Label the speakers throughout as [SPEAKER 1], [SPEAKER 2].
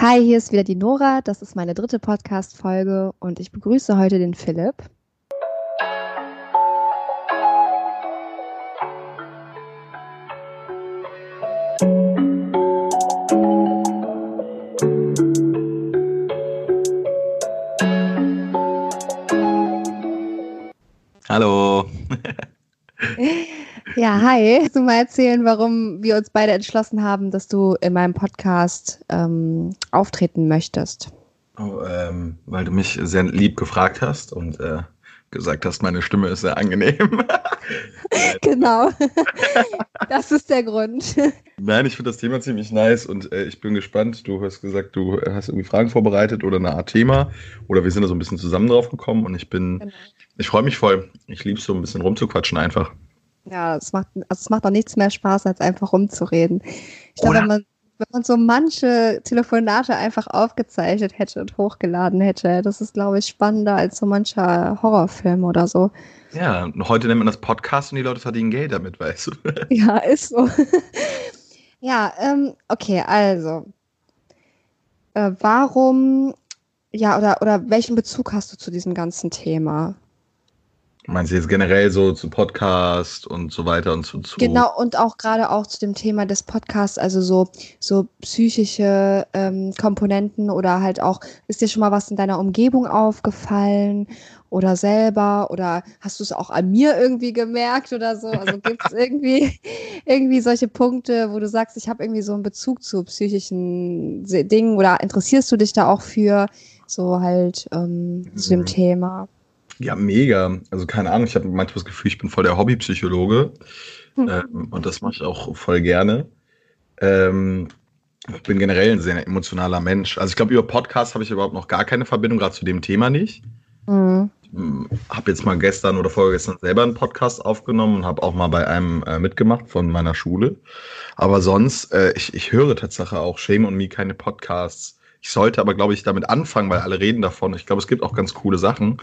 [SPEAKER 1] Hi, hier ist wieder die Nora. Das ist meine dritte Podcast-Folge und ich begrüße heute den Philipp. Ja, hi. Du mal erzählen, warum wir uns beide entschlossen haben, dass du in meinem Podcast ähm, auftreten möchtest?
[SPEAKER 2] Oh, ähm, weil du mich sehr lieb gefragt hast und äh, gesagt hast, meine Stimme ist sehr angenehm.
[SPEAKER 1] genau. das ist der Grund.
[SPEAKER 2] Nein, ich finde das Thema ziemlich nice und äh, ich bin gespannt. Du hast gesagt, du hast irgendwie Fragen vorbereitet oder eine Art Thema oder wir sind da so ein bisschen zusammen drauf gekommen und ich bin, genau. ich freue mich voll. Ich liebe es so ein bisschen rumzuquatschen einfach.
[SPEAKER 1] Ja, es macht, also es macht auch nichts mehr Spaß, als einfach rumzureden. Ich glaube, wenn man, wenn man so manche Telefonate einfach aufgezeichnet hätte und hochgeladen hätte, das ist, glaube ich, spannender als so mancher Horrorfilm oder so.
[SPEAKER 2] Ja, und heute nennt man das Podcast und die Leute verdienen Geld damit, weißt du.
[SPEAKER 1] Ja, ist so. ja, ähm, okay, also. Äh, warum, ja, oder, oder welchen Bezug hast du zu diesem ganzen Thema?
[SPEAKER 2] Meinst du jetzt generell so zu Podcast und so weiter und so zu.
[SPEAKER 1] Genau, und auch gerade auch zu dem Thema des Podcasts, also so, so psychische ähm, Komponenten oder halt auch, ist dir schon mal was in deiner Umgebung aufgefallen oder selber oder hast du es auch an mir irgendwie gemerkt oder so? Also gibt es irgendwie, irgendwie solche Punkte, wo du sagst, ich habe irgendwie so einen Bezug zu psychischen Dingen oder interessierst du dich da auch für so halt ähm, mhm. zu dem mhm. Thema?
[SPEAKER 2] Ja, mega. Also keine Ahnung, ich habe manchmal das Gefühl, ich bin voll der Hobbypsychologe. Hm. Ähm, und das mache ich auch voll gerne. Ähm, ich bin generell ein sehr emotionaler Mensch. Also ich glaube, über Podcasts habe ich überhaupt noch gar keine Verbindung, gerade zu dem Thema nicht. Mhm. Habe jetzt mal gestern oder vorgestern selber einen Podcast aufgenommen und habe auch mal bei einem äh, mitgemacht von meiner Schule. Aber sonst, äh, ich, ich höre tatsächlich auch Shame on Me keine Podcasts. Ich sollte aber, glaube ich, damit anfangen, weil alle reden davon. Ich glaube, es gibt auch ganz coole Sachen.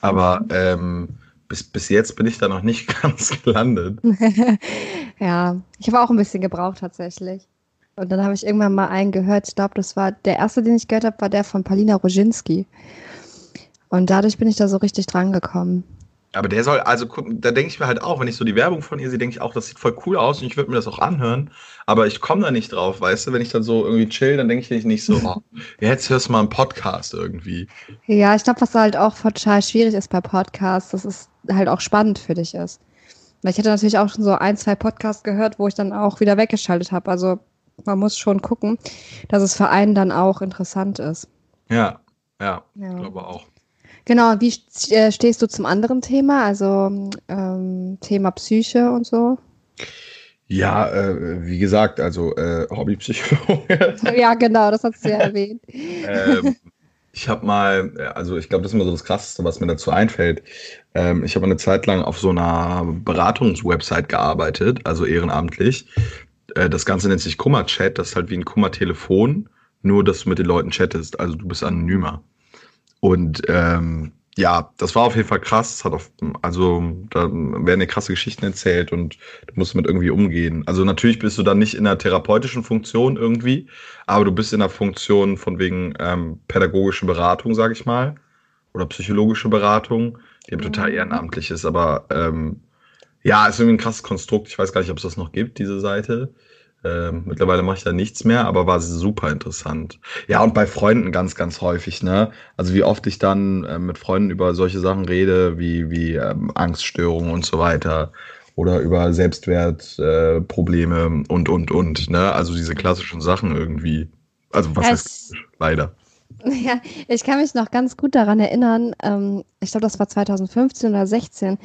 [SPEAKER 2] Aber ähm, bis, bis jetzt bin ich da noch nicht ganz gelandet.
[SPEAKER 1] ja, ich habe auch ein bisschen gebraucht tatsächlich. Und dann habe ich irgendwann mal einen gehört. Ich glaube, das war der erste, den ich gehört habe, war der von Palina Roginski. Und dadurch bin ich da so richtig dran gekommen.
[SPEAKER 2] Aber der soll, also da denke ich mir halt auch, wenn ich so die Werbung von ihr sehe, denke ich auch, das sieht voll cool aus und ich würde mir das auch anhören. Aber ich komme da nicht drauf, weißt du, wenn ich dann so irgendwie chill, dann denke ich nicht so, oh, jetzt hörst du mal einen Podcast irgendwie.
[SPEAKER 1] Ja, ich glaube, was halt auch total schwierig ist bei Podcasts, dass es halt auch spannend für dich ist. Weil ich hätte natürlich auch schon so ein, zwei Podcasts gehört, wo ich dann auch wieder weggeschaltet habe. Also man muss schon gucken, dass es für einen dann auch interessant ist.
[SPEAKER 2] Ja, ja, ja. ich glaube auch.
[SPEAKER 1] Genau, wie äh, stehst du zum anderen Thema, also ähm, Thema Psyche und so?
[SPEAKER 2] Ja, äh, wie gesagt, also äh, Hobbypsychologe.
[SPEAKER 1] ja, genau, das hast du ja erwähnt.
[SPEAKER 2] ähm, ich habe mal, also ich glaube, das ist immer so das Krasseste, was mir dazu einfällt. Ähm, ich habe eine Zeit lang auf so einer Beratungswebsite gearbeitet, also ehrenamtlich. Äh, das Ganze nennt sich Kummer-Chat, das ist halt wie ein Kummer-Telefon, nur dass du mit den Leuten chattest, also du bist anonymer. Und ähm, ja, das war auf jeden Fall krass. Hat auf, also da werden dir krasse Geschichten erzählt und du musst damit irgendwie umgehen. Also natürlich bist du dann nicht in einer therapeutischen Funktion irgendwie, aber du bist in einer Funktion von wegen ähm, pädagogische Beratung, sage ich mal, oder psychologische Beratung, die eben total mhm. ehrenamtlich ist. Aber ähm, ja, ist irgendwie ein krasses Konstrukt. Ich weiß gar nicht, ob es das noch gibt, diese Seite. Ähm, mittlerweile mache ich da nichts mehr, aber war super interessant. Ja, und bei Freunden ganz, ganz häufig, ne? Also wie oft ich dann äh, mit Freunden über solche Sachen rede, wie, wie ähm, Angststörungen und so weiter oder über Selbstwertprobleme äh, und, und, und, ne? Also diese klassischen Sachen irgendwie. Also was es, heißt leider?
[SPEAKER 1] Ja, ich kann mich noch ganz gut daran erinnern, ähm, ich glaube, das war 2015 oder 16,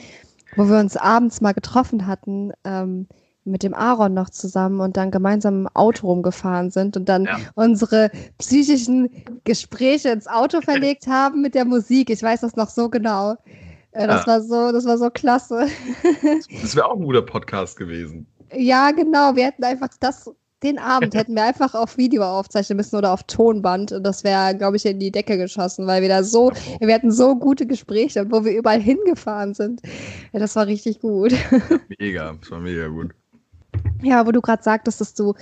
[SPEAKER 1] wo wir uns abends mal getroffen hatten, ähm, mit dem Aaron noch zusammen und dann gemeinsam im Auto rumgefahren sind und dann ja. unsere psychischen Gespräche ins Auto verlegt haben mit der Musik. Ich weiß das noch so genau. Äh, das ja. war so, das war so klasse.
[SPEAKER 2] Das wäre auch ein guter Podcast gewesen.
[SPEAKER 1] Ja, genau. Wir hätten einfach das, den Abend hätten wir einfach auf Video aufzeichnen müssen oder auf Tonband und das wäre, glaube ich, in die Decke geschossen, weil wir da so, wir hatten so gute Gespräche, wo wir überall hingefahren sind. Ja, das war richtig gut.
[SPEAKER 2] Mega, das war mega gut.
[SPEAKER 1] Ja, wo du gerade sagtest, dass du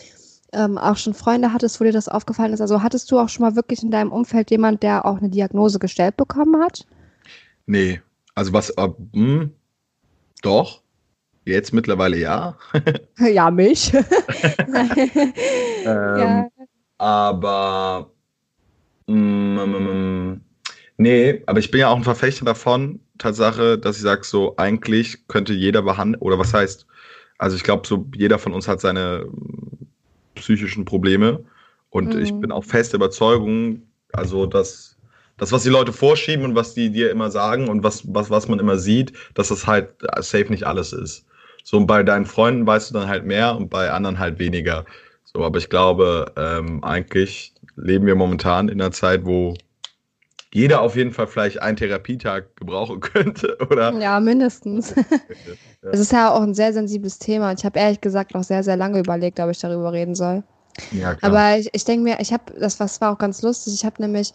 [SPEAKER 1] ähm, auch schon Freunde hattest, wo dir das aufgefallen ist? Also hattest du auch schon mal wirklich in deinem Umfeld jemand, der auch eine Diagnose gestellt bekommen hat?
[SPEAKER 2] Nee, also was, äh, hm, doch, jetzt mittlerweile ja.
[SPEAKER 1] ja, mich.
[SPEAKER 2] ähm, ja. Aber, mm, mm, mm, nee, aber ich bin ja auch ein Verfechter davon, Tatsache, dass ich sage, so eigentlich könnte jeder behandeln, oder was heißt, also ich glaube, so jeder von uns hat seine psychischen Probleme. Und mhm. ich bin auch fest der Überzeugung, also dass das, was die Leute vorschieben und was die dir immer sagen und was, was, was man immer sieht, dass das halt safe nicht alles ist. So, und bei deinen Freunden weißt du dann halt mehr und bei anderen halt weniger. So, aber ich glaube, ähm, eigentlich leben wir momentan in einer Zeit, wo jeder auf jeden Fall vielleicht einen Therapietag gebrauchen könnte, oder?
[SPEAKER 1] Ja, mindestens. Es ist ja auch ein sehr sensibles Thema. Ich habe ehrlich gesagt auch sehr, sehr lange überlegt, ob ich darüber reden soll. Ja, klar. Aber ich, ich denke mir, ich habe, das was war auch ganz lustig, ich habe nämlich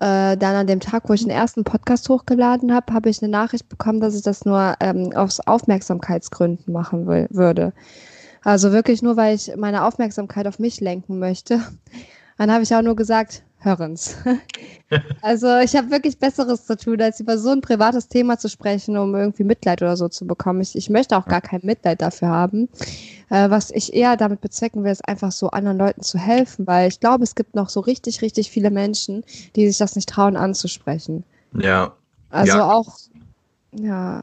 [SPEAKER 1] äh, dann an dem Tag, wo ich den ersten Podcast hochgeladen habe, habe ich eine Nachricht bekommen, dass ich das nur ähm, aus Aufmerksamkeitsgründen machen will, würde. Also wirklich nur, weil ich meine Aufmerksamkeit auf mich lenken möchte. Dann habe ich auch nur gesagt, Hörens. also ich habe wirklich Besseres zu tun, als über so ein privates Thema zu sprechen, um irgendwie Mitleid oder so zu bekommen. Ich, ich möchte auch gar kein Mitleid dafür haben. Äh, was ich eher damit bezwecken will, ist einfach so anderen Leuten zu helfen, weil ich glaube, es gibt noch so richtig, richtig viele Menschen, die sich das nicht trauen anzusprechen.
[SPEAKER 2] Ja.
[SPEAKER 1] Also ja. auch, ja.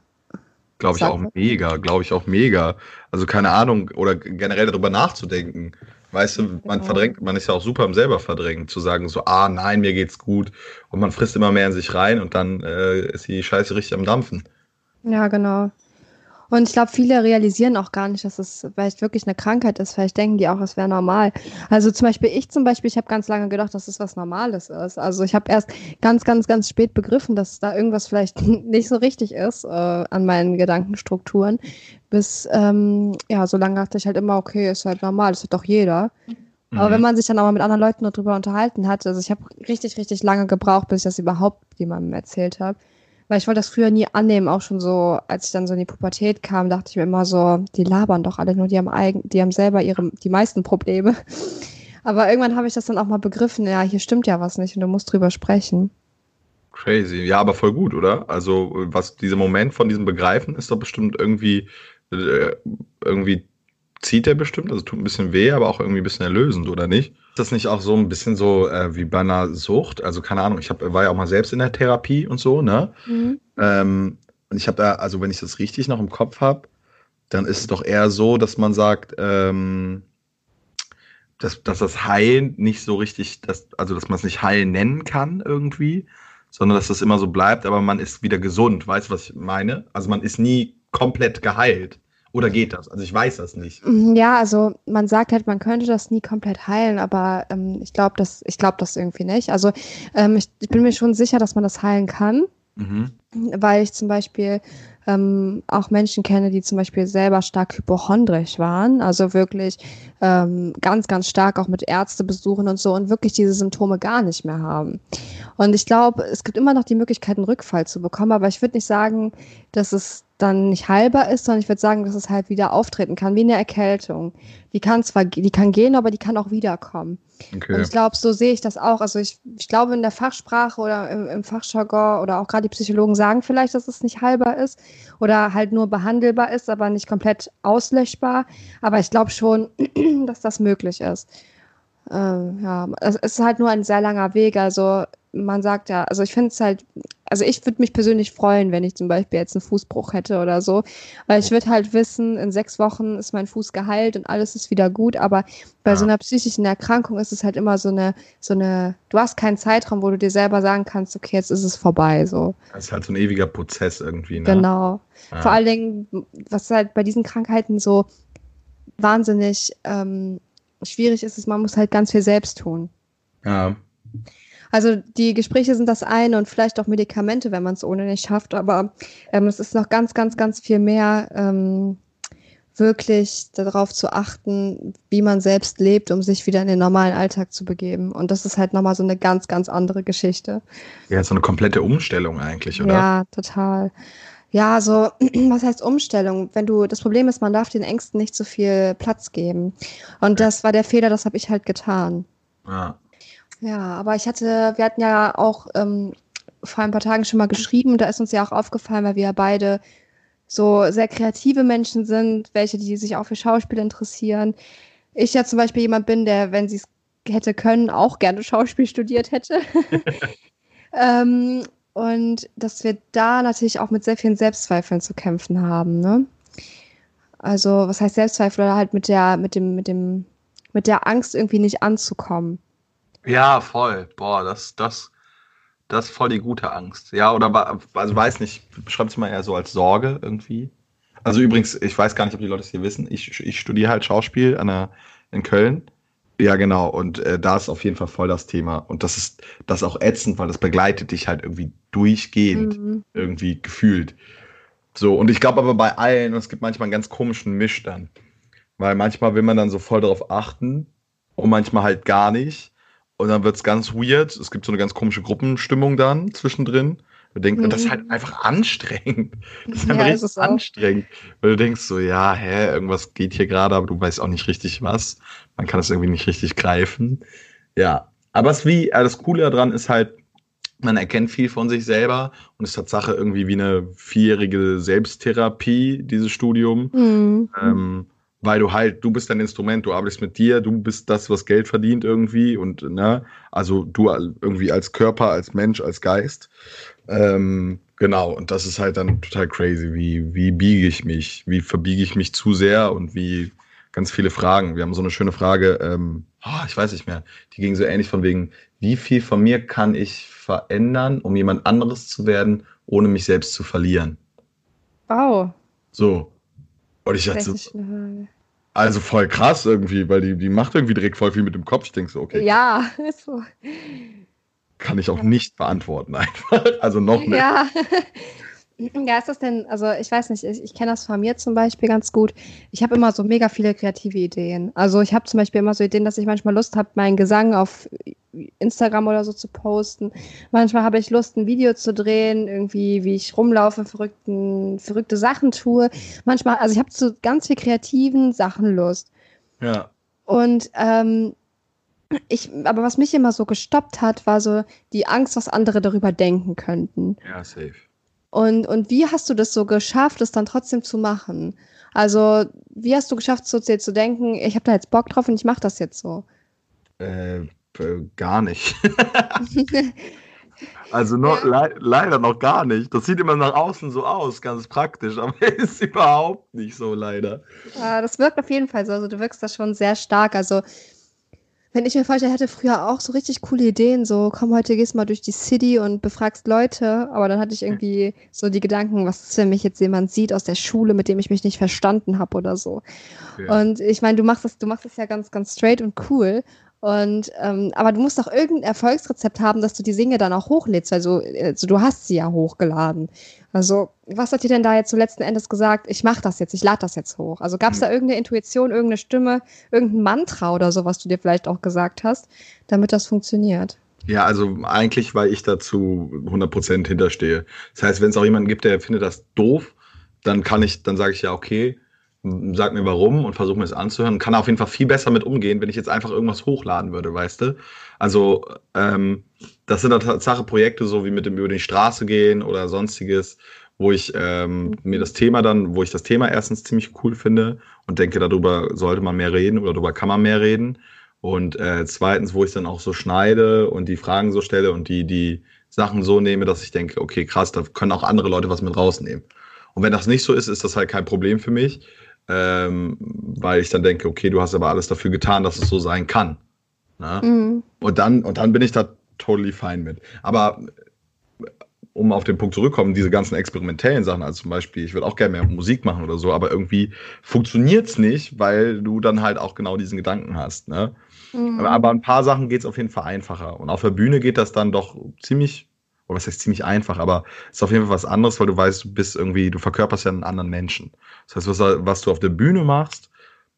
[SPEAKER 2] Glaube ich auch mega, glaube ich auch mega. Also keine Ahnung, oder generell darüber nachzudenken. Weißt du, man genau. verdrängt, man ist ja auch super im selber verdrängen, zu sagen so, ah nein, mir geht's gut. Und man frisst immer mehr in sich rein und dann äh, ist die Scheiße richtig am Dampfen.
[SPEAKER 1] Ja, genau. Und ich glaube, viele realisieren auch gar nicht, dass es vielleicht wirklich eine Krankheit ist. Vielleicht denken die auch, es wäre normal. Also zum Beispiel ich zum Beispiel, ich habe ganz lange gedacht, dass es was Normales ist. Also ich habe erst ganz, ganz, ganz spät begriffen, dass da irgendwas vielleicht nicht so richtig ist äh, an meinen Gedankenstrukturen. Bis, ähm, ja, so lange dachte ich halt immer, okay, ist halt normal, das hat doch jeder. Mhm. Aber wenn man sich dann auch mal mit anderen Leuten darüber unterhalten hat, also ich habe richtig, richtig lange gebraucht, bis ich das überhaupt jemandem erzählt habe. Weil ich wollte das früher nie annehmen, auch schon so, als ich dann so in die Pubertät kam, dachte ich mir immer so, die labern doch alle nur, die haben eigen, die haben selber ihre, die meisten Probleme. Aber irgendwann habe ich das dann auch mal begriffen, ja, hier stimmt ja was nicht und du musst drüber sprechen.
[SPEAKER 2] Crazy. Ja, aber voll gut, oder? Also, was dieser Moment von diesem Begreifen ist doch bestimmt irgendwie, äh, irgendwie zieht der bestimmt, also tut ein bisschen weh, aber auch irgendwie ein bisschen erlösend, oder nicht? Ist das nicht auch so ein bisschen so äh, wie bei einer Sucht? Also keine Ahnung, ich hab, war ja auch mal selbst in der Therapie und so, ne? Mhm. Ähm, und ich habe da, also wenn ich das richtig noch im Kopf habe, dann ist es doch eher so, dass man sagt, ähm, dass, dass das Heilen nicht so richtig, dass, also dass man es nicht Heilen nennen kann irgendwie, sondern dass das immer so bleibt, aber man ist wieder gesund. Weißt du, was ich meine? Also man ist nie komplett geheilt. Oder geht das? Also ich weiß das nicht.
[SPEAKER 1] Mhm, ja, also man sagt halt, man könnte das nie komplett heilen, aber ähm, ich glaube das, ich glaube das irgendwie nicht. Also ähm, ich, ich, bin mir schon sicher, dass man das heilen kann, mhm. weil ich zum Beispiel ähm, auch Menschen kenne, die zum Beispiel selber stark hypochondrisch waren, also wirklich ähm, ganz, ganz stark auch mit Ärztebesuchen und so und wirklich diese Symptome gar nicht mehr haben. Und ich glaube, es gibt immer noch die Möglichkeit, einen Rückfall zu bekommen, aber ich würde nicht sagen, dass es dann nicht heilbar ist, sondern ich würde sagen, dass es halt wieder auftreten kann, wie eine Erkältung. Die kann zwar, die kann gehen, aber die kann auch wiederkommen. Okay. Und ich glaube, so sehe ich das auch. Also ich, ich glaube, in der Fachsprache oder im, im Fachjargon oder auch gerade die Psychologen sagen vielleicht, dass es nicht heilbar ist oder halt nur behandelbar ist, aber nicht komplett auslöschbar. Aber ich glaube schon, dass das möglich ist. Ähm, ja, es ist halt nur ein sehr langer Weg. Also man sagt ja, also ich finde es halt, also ich würde mich persönlich freuen, wenn ich zum Beispiel jetzt einen Fußbruch hätte oder so, weil ich würde halt wissen, in sechs Wochen ist mein Fuß geheilt und alles ist wieder gut, aber bei ja. so einer psychischen Erkrankung ist es halt immer so eine, so eine, du hast keinen Zeitraum, wo du dir selber sagen kannst, okay, jetzt ist es vorbei, so.
[SPEAKER 2] Das ist halt so ein ewiger Prozess irgendwie, ne?
[SPEAKER 1] Genau. Ja. Vor allen Dingen, was halt bei diesen Krankheiten so wahnsinnig ähm, schwierig ist, ist, man muss halt ganz viel selbst tun.
[SPEAKER 2] Ja.
[SPEAKER 1] Also die Gespräche sind das eine und vielleicht auch Medikamente, wenn man es ohne nicht schafft, aber ähm, es ist noch ganz, ganz, ganz viel mehr ähm, wirklich darauf zu achten, wie man selbst lebt, um sich wieder in den normalen Alltag zu begeben. Und das ist halt nochmal so eine ganz, ganz andere Geschichte.
[SPEAKER 2] Ja, so eine komplette Umstellung eigentlich, oder?
[SPEAKER 1] Ja, total. Ja, so, was heißt Umstellung? Wenn du, das Problem ist, man darf den Ängsten nicht so viel Platz geben. Und das war der Fehler, das habe ich halt getan.
[SPEAKER 2] Ja.
[SPEAKER 1] Ja, aber ich hatte, wir hatten ja auch ähm, vor ein paar Tagen schon mal geschrieben, da ist uns ja auch aufgefallen, weil wir ja beide so sehr kreative Menschen sind, welche, die sich auch für Schauspiel interessieren. Ich ja zum Beispiel jemand bin, der, wenn sie es hätte können, auch gerne Schauspiel studiert hätte. ähm, und dass wir da natürlich auch mit sehr vielen Selbstzweifeln zu kämpfen haben, ne? Also, was heißt Selbstzweifel oder halt mit der, mit dem, mit dem, mit der Angst irgendwie nicht anzukommen.
[SPEAKER 2] Ja, voll. Boah, das, das, das ist voll die gute Angst. Ja, oder also weiß nicht, beschreibt es mal eher so als Sorge irgendwie. Also übrigens, ich weiß gar nicht, ob die Leute es hier wissen. Ich, ich studiere halt Schauspiel an der, in Köln. Ja, genau. Und äh, da ist auf jeden Fall voll das Thema. Und das ist das ist auch ätzend, weil das begleitet dich halt irgendwie durchgehend, mhm. irgendwie gefühlt. So, und ich glaube aber bei allen, es gibt manchmal einen ganz komischen Misch dann. Weil manchmal will man dann so voll darauf achten und manchmal halt gar nicht. Und dann wird es ganz weird. Es gibt so eine ganz komische Gruppenstimmung dann zwischendrin. Du denkst, mhm. das ist halt mhm. einfach anstrengend. Das ist einfach ja, richtig anstrengend. Weil du denkst so, ja, hä, irgendwas geht hier gerade, aber du weißt auch nicht richtig was. Man kann es irgendwie nicht richtig greifen. Ja. Aber es wie, äh, das Coole daran ist halt, man erkennt viel von sich selber und es ist Tatsache irgendwie wie eine vierjährige Selbsttherapie, dieses Studium. Mhm. Ähm, weil du halt, du bist dein Instrument, du arbeitest mit dir, du bist das, was Geld verdient irgendwie und, ne, also du irgendwie als Körper, als Mensch, als Geist. Ähm, genau, und das ist halt dann total crazy, wie, wie biege ich mich, wie verbiege ich mich zu sehr und wie ganz viele Fragen. Wir haben so eine schöne Frage, ähm, oh, ich weiß nicht mehr, die ging so ähnlich von wegen, wie viel von mir kann ich verändern, um jemand anderes zu werden, ohne mich selbst zu verlieren?
[SPEAKER 1] Wow.
[SPEAKER 2] So, und ich dachte so, also voll krass irgendwie, weil die, die macht irgendwie direkt voll viel mit dem Kopf. Ich denke so, okay.
[SPEAKER 1] Ja, ist so.
[SPEAKER 2] Kann ich auch nicht beantworten einfach. Also noch nicht.
[SPEAKER 1] Ja. Ja, ist das denn, also ich weiß nicht, ich, ich kenne das von mir zum Beispiel ganz gut. Ich habe immer so mega viele kreative Ideen. Also ich habe zum Beispiel immer so Ideen, dass ich manchmal Lust habe, meinen Gesang auf Instagram oder so zu posten. Manchmal habe ich Lust, ein Video zu drehen, irgendwie, wie ich rumlaufe, verrückten, verrückte Sachen tue. Manchmal, also ich habe zu ganz viel kreativen Sachen Lust.
[SPEAKER 2] Ja.
[SPEAKER 1] Und ähm, ich, aber was mich immer so gestoppt hat, war so die Angst, was andere darüber denken könnten.
[SPEAKER 2] Ja, safe.
[SPEAKER 1] Und, und wie hast du das so geschafft, es dann trotzdem zu machen? Also, wie hast du geschafft, so zu denken, ich habe da jetzt Bock drauf und ich mache das jetzt so?
[SPEAKER 2] Äh, gar nicht. also noch, ja. le leider noch gar nicht. Das sieht immer nach außen so aus, ganz praktisch, aber ist überhaupt nicht so, leider.
[SPEAKER 1] Ja, das wirkt auf jeden Fall so. Also du wirkst da schon sehr stark. Also wenn ich mir vorstelle, hätte früher auch so richtig coole Ideen, so komm, heute gehst mal durch die City und befragst Leute, aber dann hatte ich irgendwie so die Gedanken, was ist, wenn mich jetzt jemand sieht aus der Schule, mit dem ich mich nicht verstanden habe oder so. Ja. Und ich meine, du machst das, du machst das ja ganz, ganz straight und cool. Und ähm, aber du musst doch irgendein Erfolgsrezept haben, dass du die Single dann auch hochlädst. Also, also du hast sie ja hochgeladen. Also, was hat dir denn da jetzt so letzten Endes gesagt, ich mache das jetzt, ich lade das jetzt hoch? Also gab es da irgendeine Intuition, irgendeine Stimme, irgendein Mantra oder so, was du dir vielleicht auch gesagt hast, damit das funktioniert?
[SPEAKER 2] Ja, also eigentlich, weil ich dazu 100% hinterstehe. Das heißt, wenn es auch jemanden gibt, der findet das doof, dann kann ich, dann sage ich ja, okay, sag mir warum und versuche mir das anzuhören. Kann auf jeden Fall viel besser mit umgehen, wenn ich jetzt einfach irgendwas hochladen würde, weißt du? Also, ähm, das sind Tatsache Projekte, so wie mit dem über die Straße gehen oder sonstiges, wo ich ähm, mir das Thema dann, wo ich das Thema erstens ziemlich cool finde und denke, darüber sollte man mehr reden oder darüber kann man mehr reden. Und äh, zweitens, wo ich dann auch so schneide und die Fragen so stelle und die, die Sachen so nehme, dass ich denke, okay, krass, da können auch andere Leute was mit rausnehmen. Und wenn das nicht so ist, ist das halt kein Problem für mich ähm, weil ich dann denke, okay, du hast aber alles dafür getan, dass es so sein kann. Ne? Mhm. Und, dann, und dann bin ich da totally fine mit. Aber um auf den Punkt zurückzukommen, diese ganzen experimentellen Sachen, also zum Beispiel, ich würde auch gerne mehr Musik machen oder so, aber irgendwie funktioniert es nicht, weil du dann halt auch genau diesen Gedanken hast. Ne? Mhm. Aber ein paar Sachen geht es auf jeden Fall einfacher. Und auf der Bühne geht das dann doch ziemlich oder was heißt ziemlich einfach, aber es ist auf jeden Fall was anderes, weil du weißt, du bist irgendwie, du verkörperst ja einen anderen Menschen. Das heißt, was, was du auf der Bühne machst,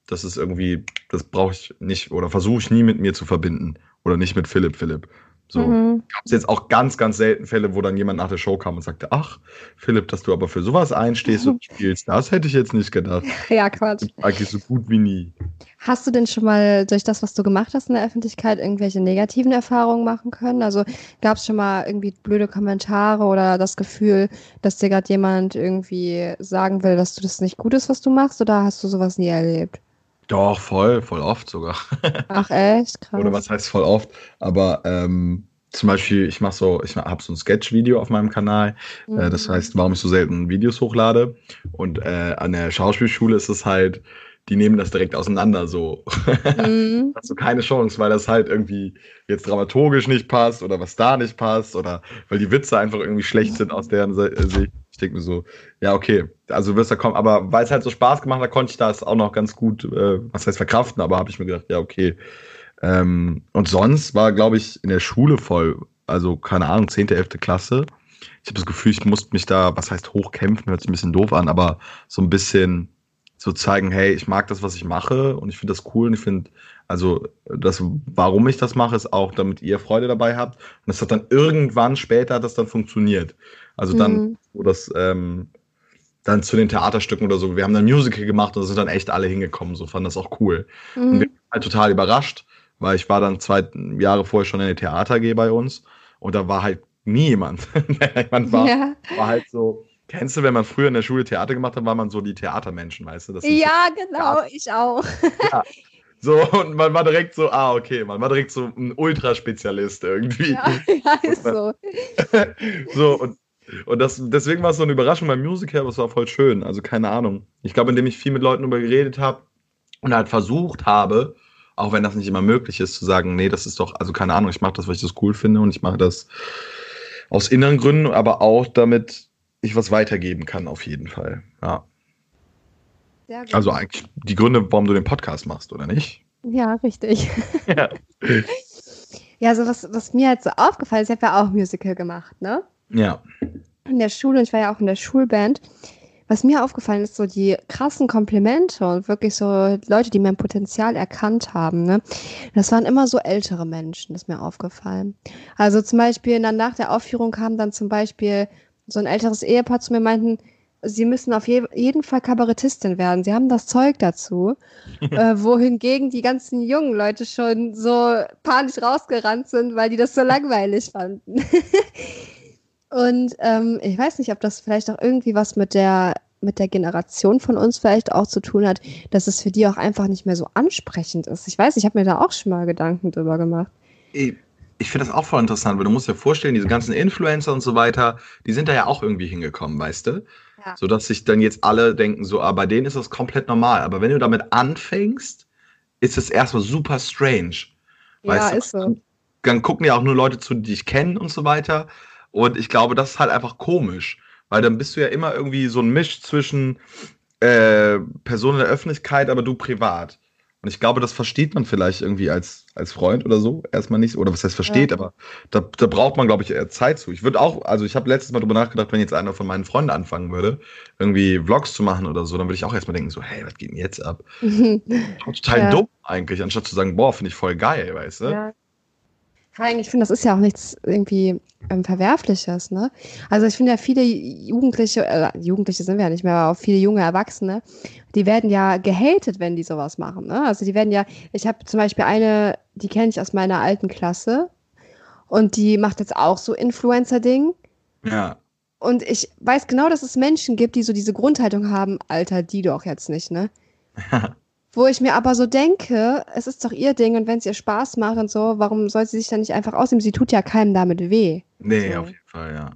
[SPEAKER 2] das ist irgendwie, das brauche ich nicht oder versuche ich nie mit mir zu verbinden oder nicht mit Philipp Philipp. So mhm. gab es jetzt auch ganz, ganz selten Fälle, wo dann jemand nach der Show kam und sagte, ach, Philipp, dass du aber für sowas einstehst und spielst, das hätte ich jetzt nicht gedacht.
[SPEAKER 1] Ja, Quatsch.
[SPEAKER 2] Eigentlich so gut wie nie.
[SPEAKER 1] Hast du denn schon mal durch das, was du gemacht hast in der Öffentlichkeit, irgendwelche negativen Erfahrungen machen können? Also gab es schon mal irgendwie blöde Kommentare oder das Gefühl, dass dir gerade jemand irgendwie sagen will, dass du das nicht gut ist, was du machst, oder hast du sowas nie erlebt?
[SPEAKER 2] Doch, voll, voll oft sogar.
[SPEAKER 1] Ach echt?
[SPEAKER 2] Krass. Oder was heißt voll oft? Aber ähm, zum Beispiel, ich mache so, ich habe so ein Sketch-Video auf meinem Kanal. Äh, mhm. Das heißt, warum ich so selten Videos hochlade. Und äh, an der Schauspielschule ist es halt, die nehmen das direkt auseinander so. Mhm. Hast du keine Chance, weil das halt irgendwie jetzt dramaturgisch nicht passt oder was da nicht passt oder weil die Witze einfach irgendwie schlecht sind aus deren Sicht denke mir so, ja, okay, also wirst du kommen, aber weil es halt so Spaß gemacht hat, konnte ich das auch noch ganz gut, äh, was heißt verkraften, aber habe ich mir gedacht, ja, okay. Ähm, und sonst war, glaube ich, in der Schule voll, also keine Ahnung, 10., 11. Klasse. Ich habe das Gefühl, ich musste mich da, was heißt hochkämpfen, hört sich ein bisschen doof an, aber so ein bisschen so zeigen, hey, ich mag das, was ich mache und ich finde das cool und ich finde, also das, warum ich das mache, ist auch, damit ihr Freude dabei habt. Und das hat dann irgendwann später hat das dann funktioniert. Also dann, mhm. wo das ähm, dann zu den Theaterstücken oder so, wir haben dann Musical gemacht und da sind dann echt alle hingekommen, so fanden das auch cool. Mhm. Und wir waren halt total überrascht, weil ich war dann zwei Jahre vorher schon in der Theater bei uns und da war halt nie jemand. man war, ja. war halt so, Kennst du, wenn man früher in der Schule Theater gemacht hat, war man so die Theatermenschen, weißt du?
[SPEAKER 1] ja, so genau, Theater. ich auch.
[SPEAKER 2] Ja. So, und man war direkt so, ah, okay, man war direkt so ein Ultraspezialist irgendwie. Ja, ja ist so. so, und und das, deswegen war es so eine Überraschung beim Musical, aber es war voll schön. Also keine Ahnung. Ich glaube, indem ich viel mit Leuten darüber geredet habe und halt versucht habe, auch wenn das nicht immer möglich ist, zu sagen, nee, das ist doch, also keine Ahnung, ich mache das, weil ich das cool finde und ich mache das aus inneren Gründen, aber auch damit ich was weitergeben kann, auf jeden Fall. Ja. Also eigentlich die Gründe, warum du den Podcast machst, oder nicht?
[SPEAKER 1] Ja, richtig. Ja, ja so was, was mir halt so aufgefallen ist, ich habe ja auch Musical gemacht, ne?
[SPEAKER 2] Ja.
[SPEAKER 1] In der Schule, und ich war ja auch in der Schulband. Was mir aufgefallen ist, so die krassen Komplimente und wirklich so Leute, die mein Potenzial erkannt haben, ne? Das waren immer so ältere Menschen, das ist mir aufgefallen. Also zum Beispiel dann nach der Aufführung kam dann zum Beispiel so ein älteres Ehepaar zu mir meinten, sie müssen auf je jeden Fall Kabarettistin werden. Sie haben das Zeug dazu. äh, wohingegen die ganzen jungen Leute schon so panisch rausgerannt sind, weil die das so langweilig fanden. Und ähm, ich weiß nicht, ob das vielleicht auch irgendwie was mit der mit der Generation von uns vielleicht auch zu tun hat, dass es für die auch einfach nicht mehr so ansprechend ist. Ich weiß, ich habe mir da auch schon mal Gedanken drüber gemacht.
[SPEAKER 2] Ich, finde das auch voll interessant, weil du musst dir vorstellen, diese ganzen Influencer und so weiter, die sind da ja auch irgendwie hingekommen, weißt du? Ja. Sodass sich dann jetzt alle denken, so, aber ah, bei denen ist das komplett normal. Aber wenn du damit anfängst, ist es erstmal super strange.
[SPEAKER 1] Weißt ja, du? ist so.
[SPEAKER 2] Dann gucken ja auch nur Leute zu, die dich kennen und so weiter. Und ich glaube, das ist halt einfach komisch, weil dann bist du ja immer irgendwie so ein Misch zwischen äh, Personen der Öffentlichkeit, aber du privat. Und ich glaube, das versteht man vielleicht irgendwie als, als Freund oder so erstmal nicht. Oder was heißt versteht, ja. aber da, da braucht man, glaube ich, eher Zeit zu. Ich würde auch, also ich habe letztes Mal drüber nachgedacht, wenn jetzt einer von meinen Freunden anfangen würde, irgendwie Vlogs zu machen oder so, dann würde ich auch erstmal denken, so, hey, was geht denn jetzt ab? Total ja. dumm eigentlich, anstatt zu sagen, boah, finde ich voll geil, weißt du? Ja.
[SPEAKER 1] Ich finde, das ist ja auch nichts irgendwie ähm, Verwerfliches, ne? Also ich finde ja viele Jugendliche, äh, Jugendliche sind wir ja nicht mehr, aber auch viele junge Erwachsene, die werden ja gehatet, wenn die sowas machen, ne? Also die werden ja, ich habe zum Beispiel eine, die kenne ich aus meiner alten Klasse und die macht jetzt auch so Influencer-Ding.
[SPEAKER 2] Ja.
[SPEAKER 1] Und ich weiß genau, dass es Menschen gibt, die so diese Grundhaltung haben, Alter, die doch jetzt nicht, ne? Wo ich mir aber so denke, es ist doch ihr Ding und wenn es ihr Spaß macht und so, warum soll sie sich dann nicht einfach ausnehmen? Sie tut ja keinem damit weh.
[SPEAKER 2] Nee,
[SPEAKER 1] so.
[SPEAKER 2] auf jeden Fall, ja.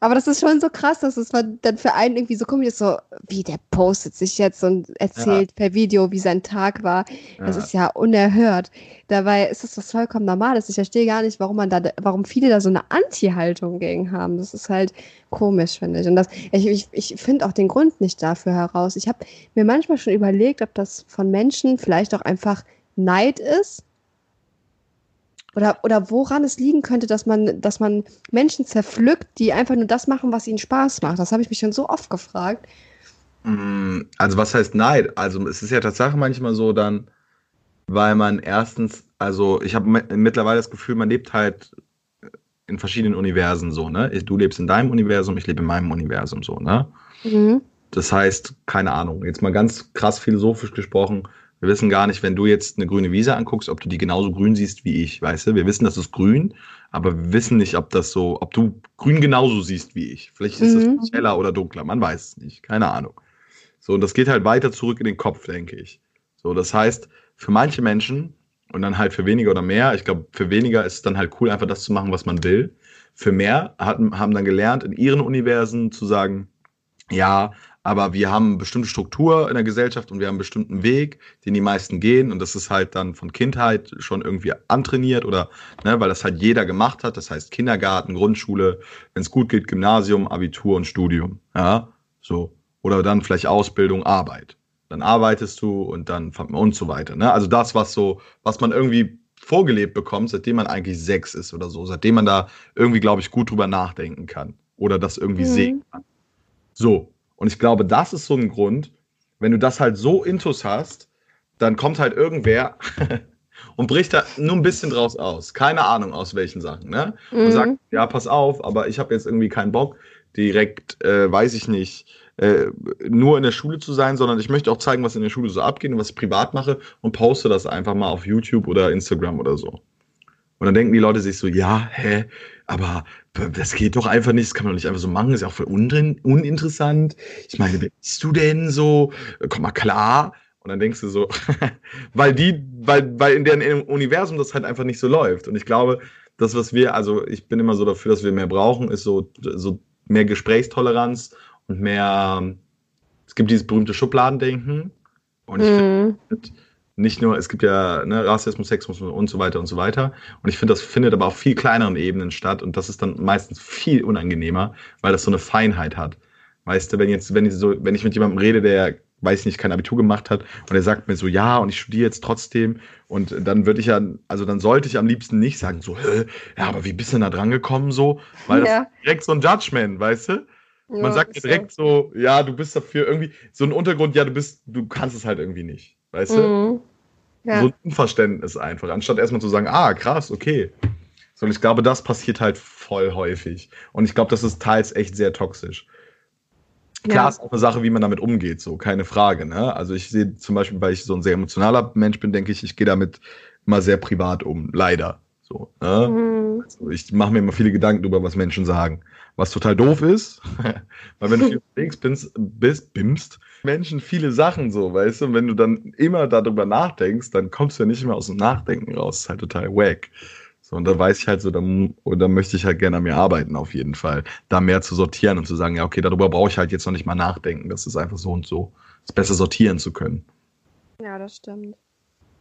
[SPEAKER 1] Aber das ist schon so krass, dass es dann für einen irgendwie so komisch ist, so wie der postet sich jetzt und erzählt ja. per Video, wie sein Tag war. Das ja. ist ja unerhört. Dabei ist das was vollkommen Normales. Ich verstehe gar nicht, warum man da, warum viele da so eine Anti-Haltung gegen haben. Das ist halt komisch, finde ich. Und das, ich, ich, ich finde auch den Grund nicht dafür heraus. Ich habe mir manchmal schon überlegt, ob das von Menschen vielleicht auch einfach Neid ist oder, oder woran es liegen könnte, dass man, dass man Menschen zerpflückt, die einfach nur das machen, was ihnen Spaß macht. Das habe ich mich schon so oft gefragt.
[SPEAKER 2] Mm, also was heißt Neid? Also es ist ja tatsächlich manchmal so dann, weil man erstens, also ich habe mittlerweile das Gefühl, man lebt halt in verschiedenen Universen so, ne? Du lebst in deinem Universum, ich lebe in meinem Universum so, ne?
[SPEAKER 1] Mhm.
[SPEAKER 2] Das heißt, keine Ahnung, jetzt mal ganz krass philosophisch gesprochen, wir wissen gar nicht, wenn du jetzt eine grüne Wiese anguckst, ob du die genauso grün siehst wie ich, weißt du? Wir wissen, das ist grün, aber wir wissen nicht, ob das so, ob du grün genauso siehst wie ich. Vielleicht ist
[SPEAKER 1] Mhm.
[SPEAKER 2] es heller oder dunkler, man weiß es nicht, keine Ahnung. So, und das geht halt weiter zurück in den Kopf, denke ich. So, das heißt, für manche Menschen und dann halt für weniger oder mehr, ich glaube, für weniger ist es dann halt cool, einfach das zu machen, was man will. Für mehr hatten, haben dann gelernt, in ihren Universen zu sagen, ja, aber wir haben eine bestimmte Struktur in der Gesellschaft und wir haben einen bestimmten Weg, den die meisten gehen. Und das ist halt dann von Kindheit schon irgendwie antrainiert oder, ne, weil das halt jeder gemacht hat. Das heißt Kindergarten, Grundschule, wenn es gut geht, Gymnasium, Abitur und Studium. Ja, so. Oder dann vielleicht Ausbildung, Arbeit. Dann arbeitest du und dann und so weiter. Ne? Also das, was so, was man irgendwie vorgelebt bekommt, seitdem man eigentlich sechs ist oder so, seitdem man da irgendwie, glaube ich, gut drüber nachdenken kann oder das irgendwie
[SPEAKER 1] Mhm.
[SPEAKER 2] sehen kann. So, und ich glaube, das ist so ein Grund, wenn du das halt so intus hast, dann kommt halt irgendwer und bricht da nur ein bisschen draus aus. Keine Ahnung aus welchen Sachen, ne? Und
[SPEAKER 1] Mhm.
[SPEAKER 2] sagt, ja, pass auf, aber ich habe jetzt irgendwie keinen Bock, direkt, äh, weiß ich nicht, äh, nur in der Schule zu sein, sondern ich möchte auch zeigen, was in der Schule so abgeht und was ich privat mache und poste das einfach mal auf YouTube oder Instagram oder so. Und dann denken die Leute sich so, ja, hä, aber das geht doch einfach nicht, das kann man doch nicht einfach so machen, das ist ja auch voll undrin, uninteressant. Ich meine, wer bist du denn so? Komm mal klar. Und dann denkst du so, weil die, weil, weil in deren Universum das halt einfach nicht so läuft. Und ich glaube, das, was wir, also ich bin immer so dafür, dass wir mehr brauchen, ist so, so mehr Gesprächstoleranz und mehr, es gibt dieses berühmte Schubladendenken. Und ich finde,
[SPEAKER 1] Mhm.
[SPEAKER 2] Nicht nur, es gibt ja ne, Rassismus, Sexismus und so weiter und so weiter. Und ich finde, das findet aber auf viel kleineren Ebenen statt und das ist dann meistens viel unangenehmer, weil das so eine Feinheit hat. Weißt du, wenn jetzt, wenn ich so, wenn ich mit jemandem rede, der weiß nicht, kein Abitur gemacht hat und er sagt mir so, ja, und ich studiere jetzt trotzdem und dann würde ich ja, also dann sollte ich am liebsten nicht sagen, so, Hä, ja, aber wie bist du denn da dran gekommen so? Weil das
[SPEAKER 1] Ja.
[SPEAKER 2] ist direkt so ein Judgment, weißt du? Man
[SPEAKER 1] Ja,
[SPEAKER 2] sagt dir
[SPEAKER 1] ist so.
[SPEAKER 2] direkt so, ja, du bist dafür irgendwie, so ein Untergrund, ja, du bist, du kannst es halt irgendwie nicht, weißt du?
[SPEAKER 1] Ja.
[SPEAKER 2] So ein Unverständnis einfach, anstatt erstmal zu sagen, ah, krass, okay. So, und ich glaube, das passiert halt voll häufig. Und ich glaube, das ist teils echt sehr toxisch. Klar
[SPEAKER 1] Ja.
[SPEAKER 2] ist auch eine Sache, wie man damit umgeht, so, keine Frage. Ne? Also ich sehe zum Beispiel, weil ich so ein sehr emotionaler Mensch bin, denke ich, ich gehe damit immer sehr privat um, leider. So, ne?
[SPEAKER 1] Mhm.
[SPEAKER 2] Also ich mache mir immer viele Gedanken darüber, was Menschen sagen. Was total doof ist, weil wenn du viel unterwegs bist, bist, bimst, Menschen viele Sachen so, weißt du, und wenn du dann immer darüber nachdenkst, dann kommst du ja nicht mehr aus dem Nachdenken raus. Das ist halt total wack. So, und da weiß ich halt so, da, und da möchte ich halt gerne an mir arbeiten, auf jeden Fall. Da mehr zu sortieren und zu sagen, ja, okay, darüber brauche ich halt jetzt noch nicht mal nachdenken. Das ist einfach so und so. Das besser sortieren zu können.
[SPEAKER 1] ja, das stimmt.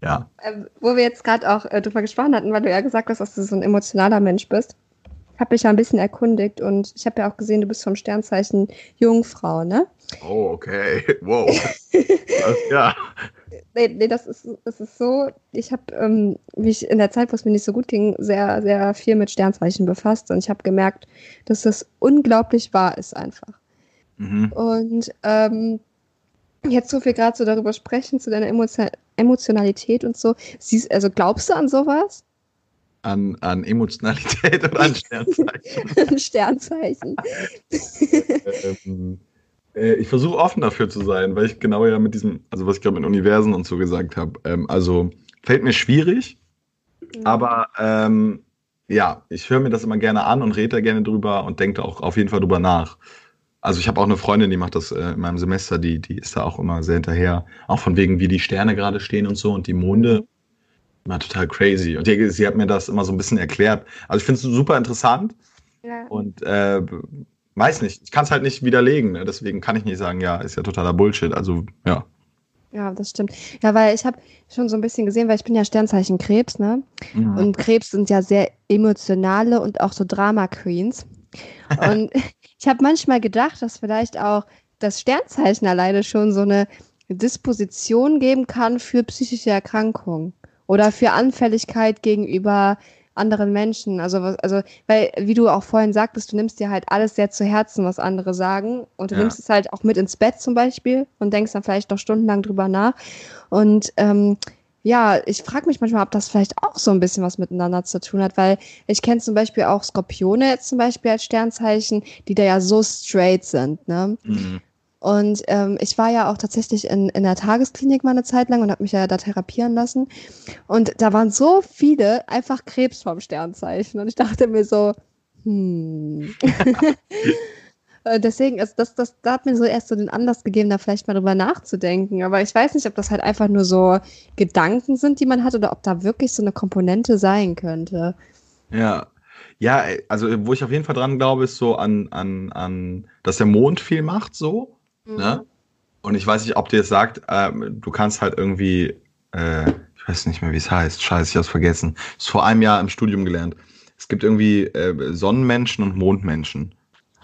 [SPEAKER 2] Ja.
[SPEAKER 1] Ähm, wo wir jetzt gerade auch äh, drüber gesprochen hatten, weil du ja gesagt hast, dass du so ein emotionaler Mensch bist, habe ich ja ein bisschen erkundigt und ich habe ja auch gesehen, du bist vom Sternzeichen Jungfrau, ne?
[SPEAKER 2] Oh, okay. Wow. ja.
[SPEAKER 1] Nee, nee das, ist, das ist so, ich habe ähm, mich in der Zeit, wo es mir nicht so gut ging, sehr, sehr viel mit Sternzeichen befasst und ich habe gemerkt, dass das unglaublich wahr ist einfach.
[SPEAKER 2] Mhm.
[SPEAKER 1] Und ähm, jetzt, wo wir gerade so darüber sprechen, zu deiner Emotio Emotionalität und so, siehst, also glaubst du an sowas?
[SPEAKER 2] An, an Emotionalität und an Sternzeichen.
[SPEAKER 1] Sternzeichen.
[SPEAKER 2] ähm, äh, ich versuche offen dafür zu sein, weil ich genau ja mit diesem, also was ich glaube mit Universen und so gesagt habe, ähm, also fällt mir schwierig, aber ähm, ja, ich höre mir das immer gerne an und rede da gerne drüber und denke auch auf jeden Fall drüber nach. Also ich habe auch eine Freundin, die macht das äh, in meinem Semester, die, die ist da auch immer sehr hinterher, auch von wegen, wie die Sterne gerade stehen und so und die Monde. Immer total crazy. Und die, sie hat mir das immer so ein bisschen erklärt. Also ich finde es super interessant.
[SPEAKER 1] Ja.
[SPEAKER 2] Und äh, weiß nicht, ich kann es halt nicht widerlegen, ne? deswegen kann ich nicht sagen, ja, ist ja totaler Bullshit. Also, ja.
[SPEAKER 1] ja, das stimmt. Ja, weil ich habe schon so ein bisschen gesehen, weil ich bin ja Sternzeichen Krebs, ne?
[SPEAKER 2] Mhm.
[SPEAKER 1] Und Krebs sind ja sehr emotionale und auch so Drama-Queens. Und ich habe manchmal gedacht, dass vielleicht auch das Sternzeichen alleine schon so eine Disposition geben kann für psychische Erkrankungen oder für Anfälligkeit gegenüber anderen Menschen. Also, also, weil, wie du auch vorhin sagtest, du nimmst dir halt alles sehr zu Herzen, was andere sagen. Und du
[SPEAKER 2] Ja.
[SPEAKER 1] nimmst es halt auch mit ins Bett zum Beispiel und denkst dann vielleicht noch stundenlang drüber nach. Und ähm, ja, ich frage mich manchmal, ob das vielleicht auch so ein bisschen was miteinander zu tun hat, weil ich kenne zum Beispiel auch Skorpione jetzt zum Beispiel als Sternzeichen, die da ja so straight sind, ne? Mhm. Und ähm, ich war ja auch tatsächlich in, in der Tagesklinik mal eine Zeit lang und habe mich ja da therapieren lassen. Und da waren so viele einfach Krebs vom Sternzeichen. Und ich dachte mir so, hm. Deswegen, also das, das, da hat mir so erst so den Anlass gegeben, da vielleicht mal drüber nachzudenken. Aber ich weiß nicht, ob das halt einfach nur so Gedanken sind, die man hat, oder ob da wirklich so eine Komponente sein könnte.
[SPEAKER 2] Ja. Ja, also wo ich auf jeden Fall dran glaube, ist so an, an, an dass der Mond viel macht, so. Mhm. Ne? Und ich weiß nicht, ob dir es sagt, ähm, du kannst halt irgendwie, äh, ich weiß nicht mehr, wie es heißt, scheiße, ich hab's vergessen. Ist vor einem Jahr im Studium gelernt. Es gibt irgendwie äh, Sonnenmenschen und Mondmenschen.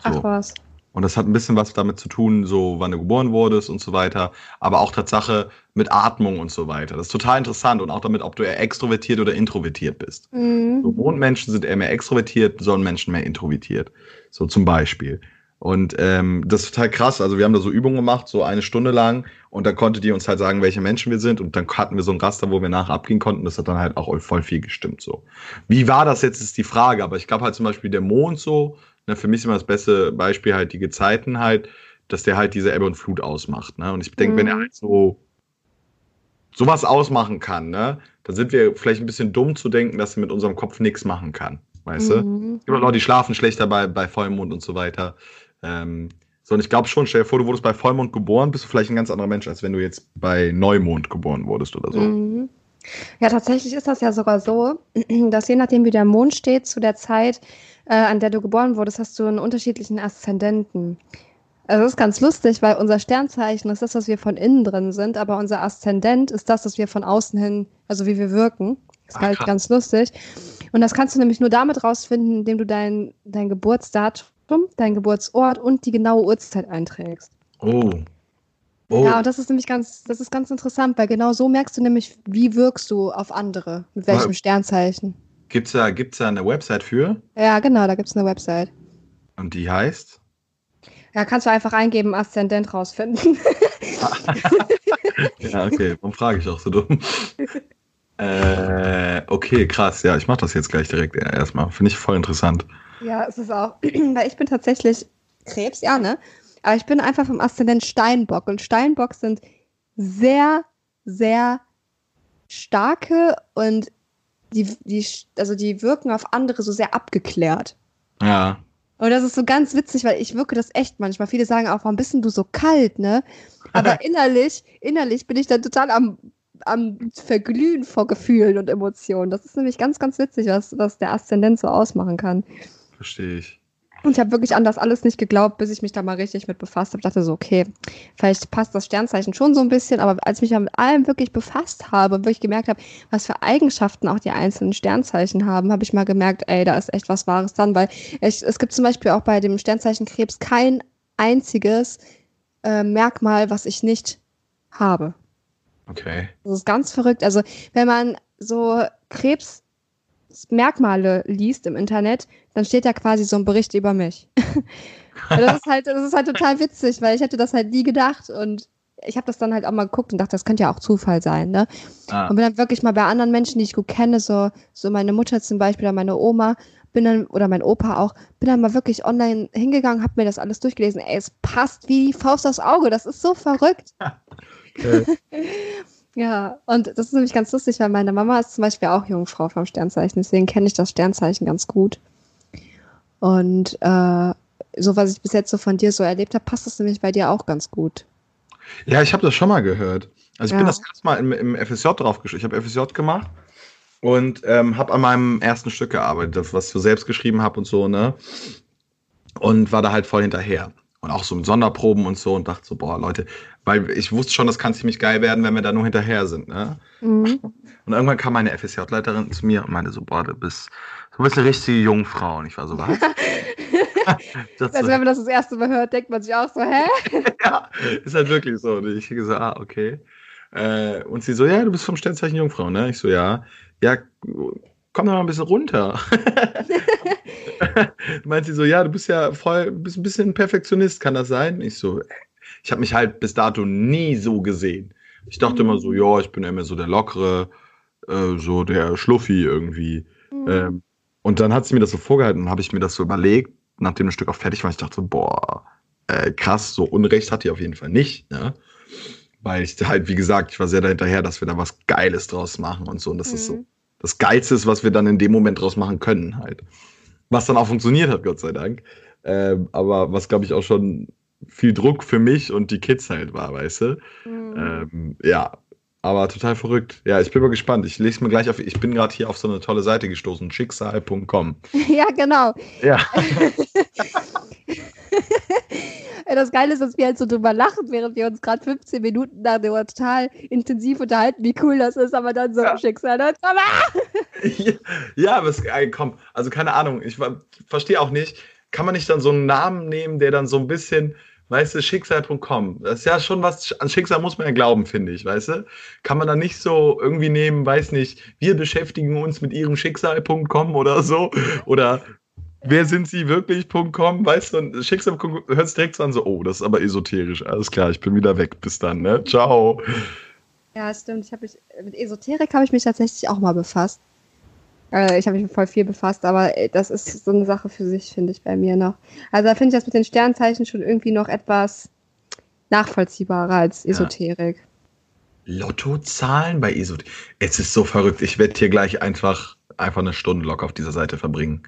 [SPEAKER 1] So. Ach was.
[SPEAKER 2] Und das hat ein bisschen was damit zu tun, so wann du geboren wurdest und so weiter. Aber auch Tatsache mit Atmung und so weiter. Das ist total interessant und auch damit, ob du eher extrovertiert oder introvertiert bist. Mhm. So Mondmenschen sind eher mehr extrovertiert, Sonnenmenschen mehr introvertiert. So zum Beispiel. Und ähm, das ist total krass. Also wir haben da so Übungen gemacht, so eine Stunde lang. Und dann konnte die uns halt sagen, welche Menschen wir sind. Und dann hatten wir so ein Raster, wo wir nachher abgehen konnten. Das hat dann halt auch voll viel gestimmt. So. Wie war das jetzt, ist die Frage. Aber ich glaube halt zum Beispiel der Mond so, Ne, für mich ist immer das beste Beispiel halt die Gezeiten halt, dass der halt diese Ebbe und Flut ausmacht. Ne? Und ich denke, mhm. wenn er mhm. halt so sowas ausmachen kann, ne, dann sind wir vielleicht ein bisschen dumm zu denken, dass er mit unserem Kopf nichts machen kann. Weißt mhm. du? Leute, die schlafen schlechter bei, bei Vollmond und so weiter. Ähm, so, und ich glaube schon, stell dir vor, du wurdest bei Vollmond geboren, bist du vielleicht ein ganz anderer Mensch, als wenn du jetzt bei Neumond geboren wurdest oder so. Mhm.
[SPEAKER 1] Ja, tatsächlich ist das ja sogar so, dass je nachdem, wie der Mond steht, zu der Zeit, äh, an der du geboren wurdest, hast du einen unterschiedlichen Aszendenten. Also das ist ganz lustig, weil unser Sternzeichen ist das, was wir von innen drin sind, aber unser Aszendent ist das, was wir von außen hin, also wie wir wirken. Das ist halt ganz lustig. Und das kannst du nämlich nur damit rausfinden, indem du dein, dein Geburtsdatum, dein Geburtsort und die genaue Uhrzeit einträgst.
[SPEAKER 2] Oh.
[SPEAKER 1] oh. Ja, und das ist nämlich ganz, das ist ganz interessant, weil genau so merkst du nämlich, wie wirkst du auf andere, mit welchem Sternzeichen.
[SPEAKER 2] Gibt es da, gibt's da eine Website für?
[SPEAKER 1] Ja, genau, da gibt es eine Website.
[SPEAKER 2] Und die heißt?
[SPEAKER 1] Ja, kannst du einfach eingeben, Aszendent rausfinden.
[SPEAKER 2] ja, okay, warum frage ich auch so dumm? äh, okay, krass, ja, ich mache das jetzt gleich direkt erstmal. Finde ich voll interessant.
[SPEAKER 1] Ja, es ist auch, weil ich bin tatsächlich Krebs, ja, ne? Aber ich bin einfach vom Aszendent Steinbock und Steinbock sind sehr, sehr starke und die, die, also die wirken auf andere so sehr abgeklärt.
[SPEAKER 2] Ja.
[SPEAKER 1] Und das ist so ganz witzig, weil ich wirke das echt manchmal. Viele sagen auch, warum bist denn du so kalt, ne? Aber innerlich, innerlich bin ich dann total am, am Verglühen vor Gefühlen und Emotionen. Das ist nämlich ganz, ganz witzig, was, was der Aszendent so ausmachen kann.
[SPEAKER 2] Verstehe ich.
[SPEAKER 1] Und ich habe wirklich an das alles nicht geglaubt, bis ich mich da mal richtig mit befasst habe. Ich dachte so, okay, vielleicht passt das Sternzeichen schon so ein bisschen, aber als ich mich mit allem wirklich befasst habe und wirklich gemerkt habe, was für Eigenschaften auch die einzelnen Sternzeichen haben, habe ich mal gemerkt, ey, da ist echt was Wahres dran, weil ich, es gibt zum Beispiel auch bei dem Sternzeichen Krebs kein einziges äh, Merkmal, was ich nicht habe.
[SPEAKER 2] Okay.
[SPEAKER 1] Das ist ganz verrückt. Also, wenn man so Krebs Merkmale liest im Internet, dann steht da quasi so ein Bericht über mich. das, ist halt, das ist halt total witzig, weil ich hätte das halt nie gedacht und ich habe das dann halt auch mal geguckt und dachte, das könnte ja auch Zufall sein, ne? Ah. Und bin dann wirklich mal bei anderen Menschen, die ich gut kenne, so, so meine Mutter zum Beispiel oder meine Oma, bin dann, oder mein Opa auch, bin dann mal wirklich online hingegangen, habe mir das alles durchgelesen. Ey, es passt wie die Faust aufs Auge, das ist so verrückt. Okay. Ja, und das ist nämlich ganz lustig, weil meine Mama ist zum Beispiel auch Jungfrau vom Sternzeichen, deswegen kenne ich das Sternzeichen ganz gut. Und äh, so, was ich bis jetzt so von dir so erlebt habe, passt das nämlich bei dir auch ganz gut.
[SPEAKER 2] Ja, ich habe das schon mal gehört. Also ich ja. bin das erste Mal im, im FSJ drauf Ich habe FSJ gemacht und ähm, habe an meinem ersten Stück gearbeitet, was ich so selbst geschrieben habe und so, ne? Und war da halt voll hinterher und auch so mit Sonderproben und so und dachte so, boah, Leute, weil ich wusste schon, das kann ziemlich geil werden, wenn wir da nur hinterher sind. Ne? Mhm. Und irgendwann kam meine FSJ-Leiterin zu mir und meinte so, boah, du bist, du bist eine richtige Jungfrau. Und ich war so, was?
[SPEAKER 1] also wenn man das das erste Mal hört, denkt man sich auch so, hä?
[SPEAKER 2] ja, ist halt wirklich so. Und ich gesagt, ah, okay. Äh, und sie so, ja, du bist vom Sternzeichen Jungfrau, ne? Ich so, ja. Ja, komm doch mal ein bisschen runter. Meint sie so, ja, du bist ja voll, bist ein bisschen Perfektionist, kann das sein? Ich so, ich habe mich halt bis dato nie so gesehen. Ich dachte mhm. immer so, ja, ich bin immer so der lockere, äh, so der Schluffi irgendwie. Mhm. Ähm, und dann hat sie mir das so vorgehalten und habe ich mir das so überlegt, nachdem das Stück auch fertig war. Ich dachte so, boah, äh, krass, so Unrecht hat die auf jeden Fall nicht. Ne? Weil ich halt, wie gesagt, ich war sehr dahinterher, dass wir da was Geiles draus machen und so. Und das mhm. ist so das Geilste ist, was wir dann in dem Moment draus machen können halt. Was dann auch funktioniert hat, Gott sei Dank. Ähm, aber was, glaube ich, auch schon viel Druck für mich und die Kids halt war, weißt du? Mhm. Ähm, ja, aber total verrückt. Ja, ich bin mal gespannt. Ich lese mir gleich auf. Ich bin gerade hier auf so eine tolle Seite gestoßen, schicksal.com.
[SPEAKER 1] Ja, genau.
[SPEAKER 2] Ja.
[SPEAKER 1] das Geile ist, dass wir halt so drüber lachen, während wir uns gerade 15 Minuten da total intensiv unterhalten, wie cool das ist, aber dann so ja. Schicksal. Ne?
[SPEAKER 2] ja, ja, aber es, komm, also keine Ahnung, ich verstehe auch nicht, kann man nicht dann so einen Namen nehmen, der dann so ein bisschen weißt du, Schicksal.com. Das ist ja schon was, an Schicksal muss man ja glauben, finde ich, weißt du? Kann man da nicht so irgendwie nehmen, weiß nicht, wir beschäftigen uns mit ihrem Schicksal.com oder so? Oder wer sind sie wirklich.com, weißt du? Schicksal hört sich direkt so an, so, oh, das ist aber esoterisch. Alles klar, ich bin wieder weg. Bis dann, ne? Ciao.
[SPEAKER 1] Ja, stimmt. Ich mich, mit Esoterik habe ich mich tatsächlich auch mal befasst. Äh, ich habe mich mit voll viel befasst, aber äh, das ist so eine Sache für sich, finde ich, bei mir noch. Also da finde ich das mit den Sternzeichen schon irgendwie noch etwas nachvollziehbarer als Esoterik.
[SPEAKER 2] Ja. Lottozahlen bei Esoterik. Es ist so verrückt. Ich werde hier gleich einfach, einfach eine Stunde locker auf dieser Seite verbringen.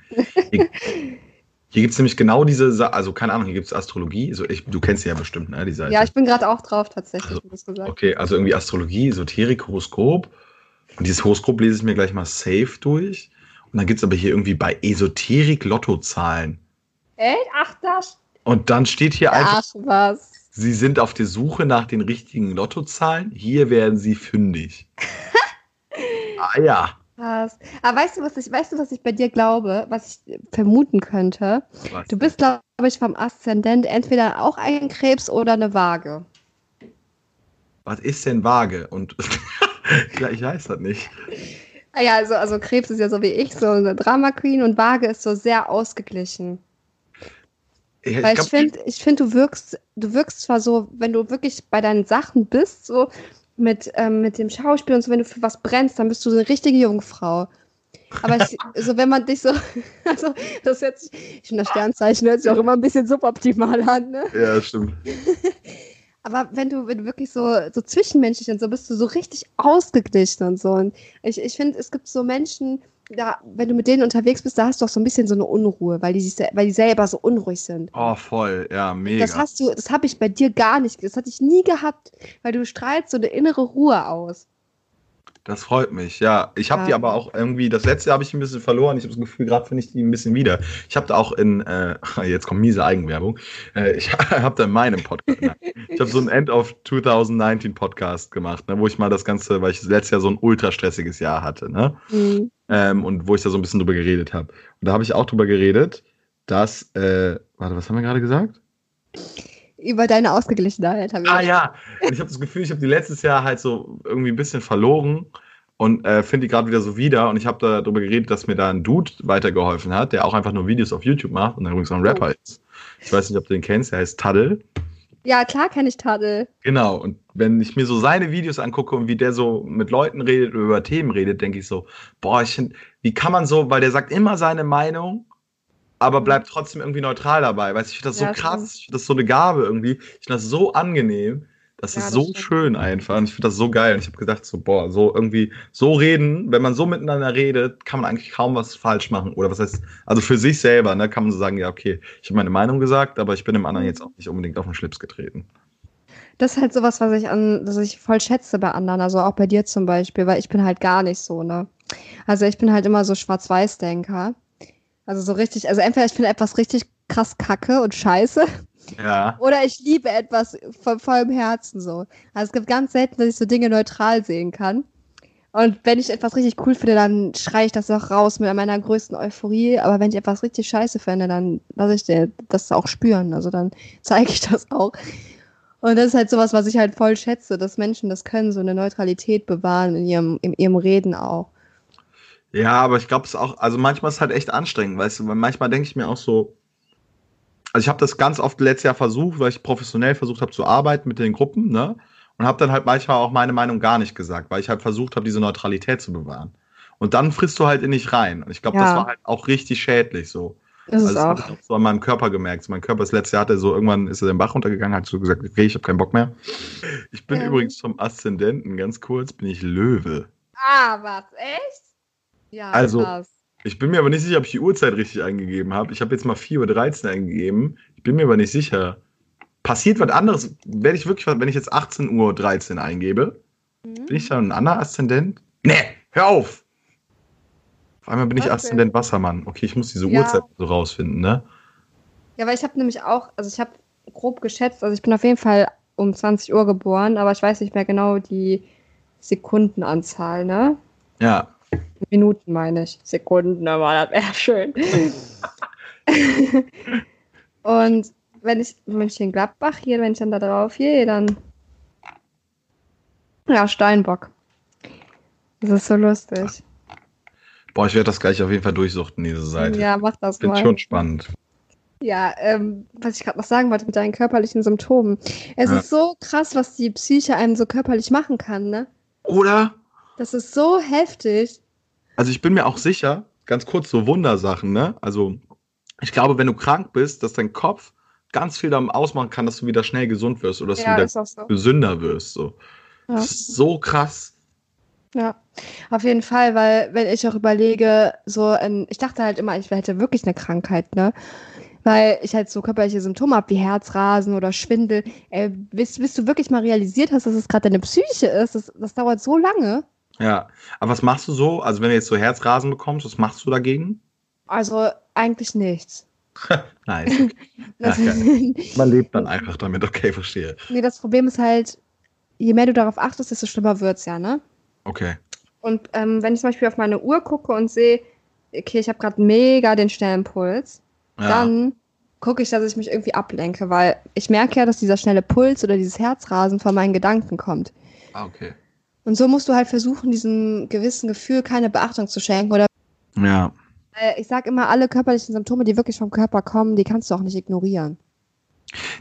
[SPEAKER 2] Hier, hier gibt es nämlich genau diese, Sa also keine Ahnung, hier gibt es Astrologie. Also ich, du kennst sie ja bestimmt, ne, die Seite.
[SPEAKER 1] Ja, ich bin gerade auch drauf tatsächlich,
[SPEAKER 2] also, Okay, also irgendwie Astrologie, Esoterik, Horoskop. Und dieses Horoskop lese ich mir gleich mal safe durch. Und dann gibt es aber hier irgendwie bei Esoterik Lottozahlen.
[SPEAKER 1] Echt? Ach, das.
[SPEAKER 2] Und dann steht hier einfach.
[SPEAKER 1] Ach, was.
[SPEAKER 2] Sie sind auf der Suche nach den richtigen Lottozahlen. Hier werden Sie fündig. ah ja.
[SPEAKER 1] Krass. Aber weißt du, was ich, weißt du, was ich bei dir glaube, was ich vermuten könnte? Was du bist, glaube ich, vom Aszendent entweder auch ein Krebs oder eine Waage.
[SPEAKER 2] Was ist denn Waage? Und ich weiß das nicht.
[SPEAKER 1] Ja, also, also Krebs ist ja so wie ich, so eine Drama Queen und Waage ist so sehr ausgeglichen. Ja, Weil ich, ich finde, ich find, du wirkst, du wirkst zwar so, wenn du wirklich bei deinen Sachen bist, so mit, ähm, mit dem Schauspiel und so, wenn du für was brennst, dann bist du so eine richtige Jungfrau. Aber ich, also wenn man dich so, also das jetzt, ich finde das Sternzeichen hört sich auch immer ein bisschen suboptimal an, ne?
[SPEAKER 2] Ja, stimmt.
[SPEAKER 1] Aber wenn du, wenn du wirklich so, so zwischenmenschlich und so bist du so richtig ausgeglichen und so. Und ich, ich finde, es gibt so Menschen, da, wenn du mit denen unterwegs bist, da hast du auch so ein bisschen so eine Unruhe, weil die, weil die selber so unruhig sind.
[SPEAKER 2] Oh, voll, ja, mega.
[SPEAKER 1] Das hast du, das habe ich bei dir gar nicht, das hatte ich nie gehabt, weil du strahlst so eine innere Ruhe aus.
[SPEAKER 2] Das freut mich, ja. Ich habe ja. die aber auch irgendwie, das letzte habe ich ein bisschen verloren. Ich habe das Gefühl, gerade finde ich die ein bisschen wieder. Ich habe da auch in, äh, jetzt kommt miese Eigenwerbung, äh, ich habe da in meinem Podcast, ne? ich habe so ein End of 2019 Podcast gemacht, ne, wo ich mal das Ganze, weil ich letztes Jahr so ein ultra stressiges Jahr hatte, ne? Mhm. Ähm, und wo ich da so ein bisschen drüber geredet habe. Und da habe ich auch drüber geredet, dass, äh, warte, was haben wir gerade gesagt?
[SPEAKER 1] Über deine Ausgeglichenheit.
[SPEAKER 2] Ah ja, und ich habe das Gefühl, ich habe die letztes Jahr halt so irgendwie ein bisschen verloren und äh, finde die gerade wieder so wieder. Und ich habe da darüber geredet, dass mir da ein Dude weitergeholfen hat, der auch einfach nur Videos auf YouTube macht und übrigens auch ein Rapper oh. ist. Ich weiß nicht, ob du den kennst, der heißt Taddel.
[SPEAKER 1] Ja, klar kenne ich Taddel.
[SPEAKER 2] Genau, und wenn ich mir so seine Videos angucke und wie der so mit Leuten redet oder über Themen redet, denke ich so, boah, ich wie kann man so, weil der sagt immer seine Meinung aber bleibt trotzdem irgendwie neutral dabei. Weißt ich finde das so ja, krass, ich finde das so eine Gabe irgendwie. Ich finde das so angenehm. Das ja, ist das so stimmt. schön einfach. Und ich finde das so geil. Und ich habe gedacht, so, boah, so irgendwie, so reden, wenn man so miteinander redet, kann man eigentlich kaum was falsch machen. Oder was heißt, also für sich selber, ne, kann man so sagen, ja, okay, ich habe meine Meinung gesagt, aber ich bin dem anderen jetzt auch nicht unbedingt auf den Schlips getreten.
[SPEAKER 1] Das ist halt sowas, was ich an, was ich voll schätze bei anderen, also auch bei dir zum Beispiel, weil ich bin halt gar nicht so, ne? Also ich bin halt immer so Schwarz-Weiß-Denker. Also so richtig, also entweder ich finde etwas richtig krass kacke und scheiße.
[SPEAKER 2] Ja.
[SPEAKER 1] Oder ich liebe etwas von vollem Herzen so. Also es gibt ganz selten, dass ich so Dinge neutral sehen kann. Und wenn ich etwas richtig cool finde, dann schreie ich das auch raus mit meiner größten Euphorie. Aber wenn ich etwas richtig scheiße finde, dann lasse ich das auch spüren. Also dann zeige ich das auch. Und das ist halt sowas, was ich halt voll schätze, dass Menschen das können, so eine Neutralität bewahren in ihrem, in ihrem Reden auch.
[SPEAKER 2] Ja, aber ich glaube es auch, also manchmal ist es halt echt anstrengend, weißt du, weil manchmal denke ich mir auch so, also ich habe das ganz oft letztes Jahr versucht, weil ich professionell versucht habe zu arbeiten mit den Gruppen, ne? und habe dann halt manchmal auch meine Meinung gar nicht gesagt, weil ich halt versucht habe, diese Neutralität zu bewahren. Und dann frisst du halt in dich rein. Und ich glaube, ja. das war halt auch richtig schädlich so.
[SPEAKER 1] Das also ist auch. Das
[SPEAKER 2] auch so an meinem Körper gemerkt. Mein Körper das letzte Jahr hatte so irgendwann ist er den Bach runtergegangen, hat so gesagt, okay, ich habe keinen Bock mehr. Ich bin ja. übrigens vom Aszendenten, ganz kurz, bin ich Löwe.
[SPEAKER 1] Ah, was? Echt?
[SPEAKER 2] Ja, also, krass. Ich bin mir aber nicht sicher, ob ich die Uhrzeit richtig eingegeben habe. Ich habe jetzt mal 4.13 Uhr eingegeben. Ich bin mir aber nicht sicher. Passiert was anderes, werde ich wirklich, wenn ich jetzt 18.13 Uhr eingebe, mhm. bin ich dann ein anderer Aszendent? Nee, hör auf! Auf einmal bin ich Aszendent Wassermann. Okay, ich muss diese ja. Uhrzeit so rausfinden, ne?
[SPEAKER 1] Ja, weil ich habe nämlich auch, also ich habe grob geschätzt, also ich bin auf jeden Fall um 20 Uhr geboren, aber ich weiß nicht mehr genau die Sekundenanzahl, ne?
[SPEAKER 2] Ja.
[SPEAKER 1] Minuten meine ich. Sekunden, aber das wäre schön. Und wenn ich Mönchengladbach hier, wenn ich dann da drauf gehe, dann. Ja, Steinbock. Das ist so lustig.
[SPEAKER 2] Boah, ich werde das gleich auf jeden Fall durchsuchten, diese Seite.
[SPEAKER 1] Ja, mach das
[SPEAKER 2] Bin
[SPEAKER 1] mal.
[SPEAKER 2] schon spannend.
[SPEAKER 1] Ja, ähm, was ich gerade noch sagen wollte mit deinen körperlichen Symptomen. Es ja. ist so krass, was die Psyche einem so körperlich machen kann, ne?
[SPEAKER 2] Oder?
[SPEAKER 1] Das ist so heftig.
[SPEAKER 2] Also ich bin mir auch sicher, ganz kurz so Wundersachen, ne? Also ich glaube, wenn du krank bist, dass dein Kopf ganz viel damit ausmachen kann, dass du wieder schnell gesund wirst oder dass ja, du wieder so. gesünder wirst. So. Ja. Das ist so krass.
[SPEAKER 1] Ja, auf jeden Fall, weil wenn ich auch überlege, so, ähm, ich dachte halt immer, ich hätte wirklich eine Krankheit, ne? Weil ich halt so körperliche Symptome habe, wie Herzrasen oder Schwindel. Ey, bis, bis du wirklich mal realisiert hast, dass es gerade deine Psyche ist, das, das dauert so lange.
[SPEAKER 2] Ja, aber was machst du so? Also wenn du jetzt so Herzrasen bekommst, was machst du dagegen?
[SPEAKER 1] Also eigentlich nichts.
[SPEAKER 2] Nein. Ja, Man lebt dann einfach damit, okay, verstehe.
[SPEAKER 1] Nee, das Problem ist halt, je mehr du darauf achtest, desto schlimmer wird es ja, ne?
[SPEAKER 2] Okay.
[SPEAKER 1] Und ähm, wenn ich zum Beispiel auf meine Uhr gucke und sehe, okay, ich habe gerade mega den schnellen Puls, ja. dann gucke ich, dass ich mich irgendwie ablenke, weil ich merke ja, dass dieser schnelle Puls oder dieses Herzrasen von meinen Gedanken kommt.
[SPEAKER 2] Ah, okay.
[SPEAKER 1] Und so musst du halt versuchen, diesem gewissen Gefühl keine Beachtung zu schenken oder.
[SPEAKER 2] Ja.
[SPEAKER 1] Ich sage immer, alle körperlichen Symptome, die wirklich vom Körper kommen, die kannst du auch nicht ignorieren.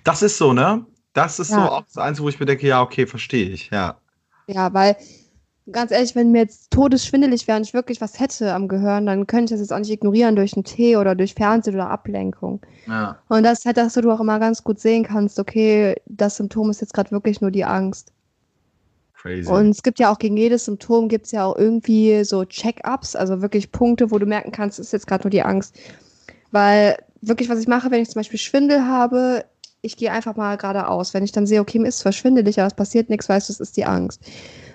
[SPEAKER 2] Das ist so, ne? Das ist ja. so auch das Einzige, wo ich mir denke, ja, okay, verstehe ich, ja.
[SPEAKER 1] Ja, weil ganz ehrlich, wenn mir jetzt todesschwindelig wäre und ich wirklich was hätte am Gehirn, dann könnte ich das jetzt auch nicht ignorieren durch einen Tee oder durch Fernsehen oder Ablenkung.
[SPEAKER 2] Ja.
[SPEAKER 1] Und das ist halt, dass du auch immer ganz gut sehen kannst, okay, das Symptom ist jetzt gerade wirklich nur die Angst.
[SPEAKER 2] Crazy.
[SPEAKER 1] Und es gibt ja auch gegen jedes Symptom gibt es ja auch irgendwie so Check-ups, also wirklich Punkte, wo du merken kannst, ist jetzt gerade nur die Angst. Weil wirklich, was ich mache, wenn ich zum Beispiel Schwindel habe, ich gehe einfach mal geradeaus. Wenn ich dann sehe, okay, mir ist zwar schwindelig, aber es passiert nichts, weißt du, es ist die Angst.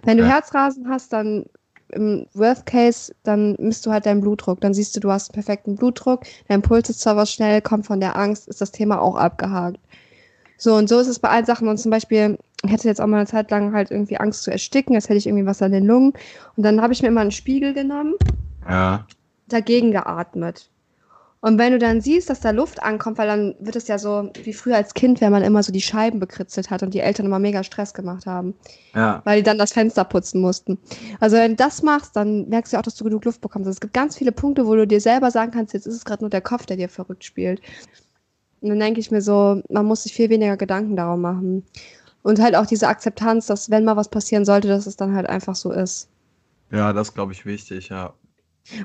[SPEAKER 1] Wenn du Herzrasen hast, dann im Worst Case, dann misst du halt deinen Blutdruck. Dann siehst du, du hast einen perfekten Blutdruck, dein Puls ist zwar was schnell, kommt von der Angst, ist das Thema auch abgehakt. So, und so ist es bei allen Sachen. Und zum Beispiel, ich hatte jetzt auch mal eine Zeit lang halt irgendwie Angst zu ersticken, jetzt hätte ich irgendwie was an den Lungen. Und dann habe ich mir immer einen Spiegel genommen,
[SPEAKER 2] ja.
[SPEAKER 1] dagegen geatmet. Und wenn du dann siehst, dass da Luft ankommt, weil dann wird es ja so wie früher als Kind, wenn man immer so die Scheiben bekritzelt hat und die Eltern immer mega Stress gemacht haben.
[SPEAKER 2] Ja.
[SPEAKER 1] Weil die dann das Fenster putzen mussten. Also wenn du das machst, dann merkst du auch, dass du genug Luft bekommst. Also es gibt ganz viele Punkte, wo du dir selber sagen kannst, jetzt ist es gerade nur der Kopf, der dir verrückt spielt. Und dann denke ich mir so, man muss sich viel weniger Gedanken darum machen. Und halt auch diese Akzeptanz, dass wenn mal was passieren sollte, dass es dann halt einfach so ist.
[SPEAKER 2] Ja, das glaube ich wichtig, ja.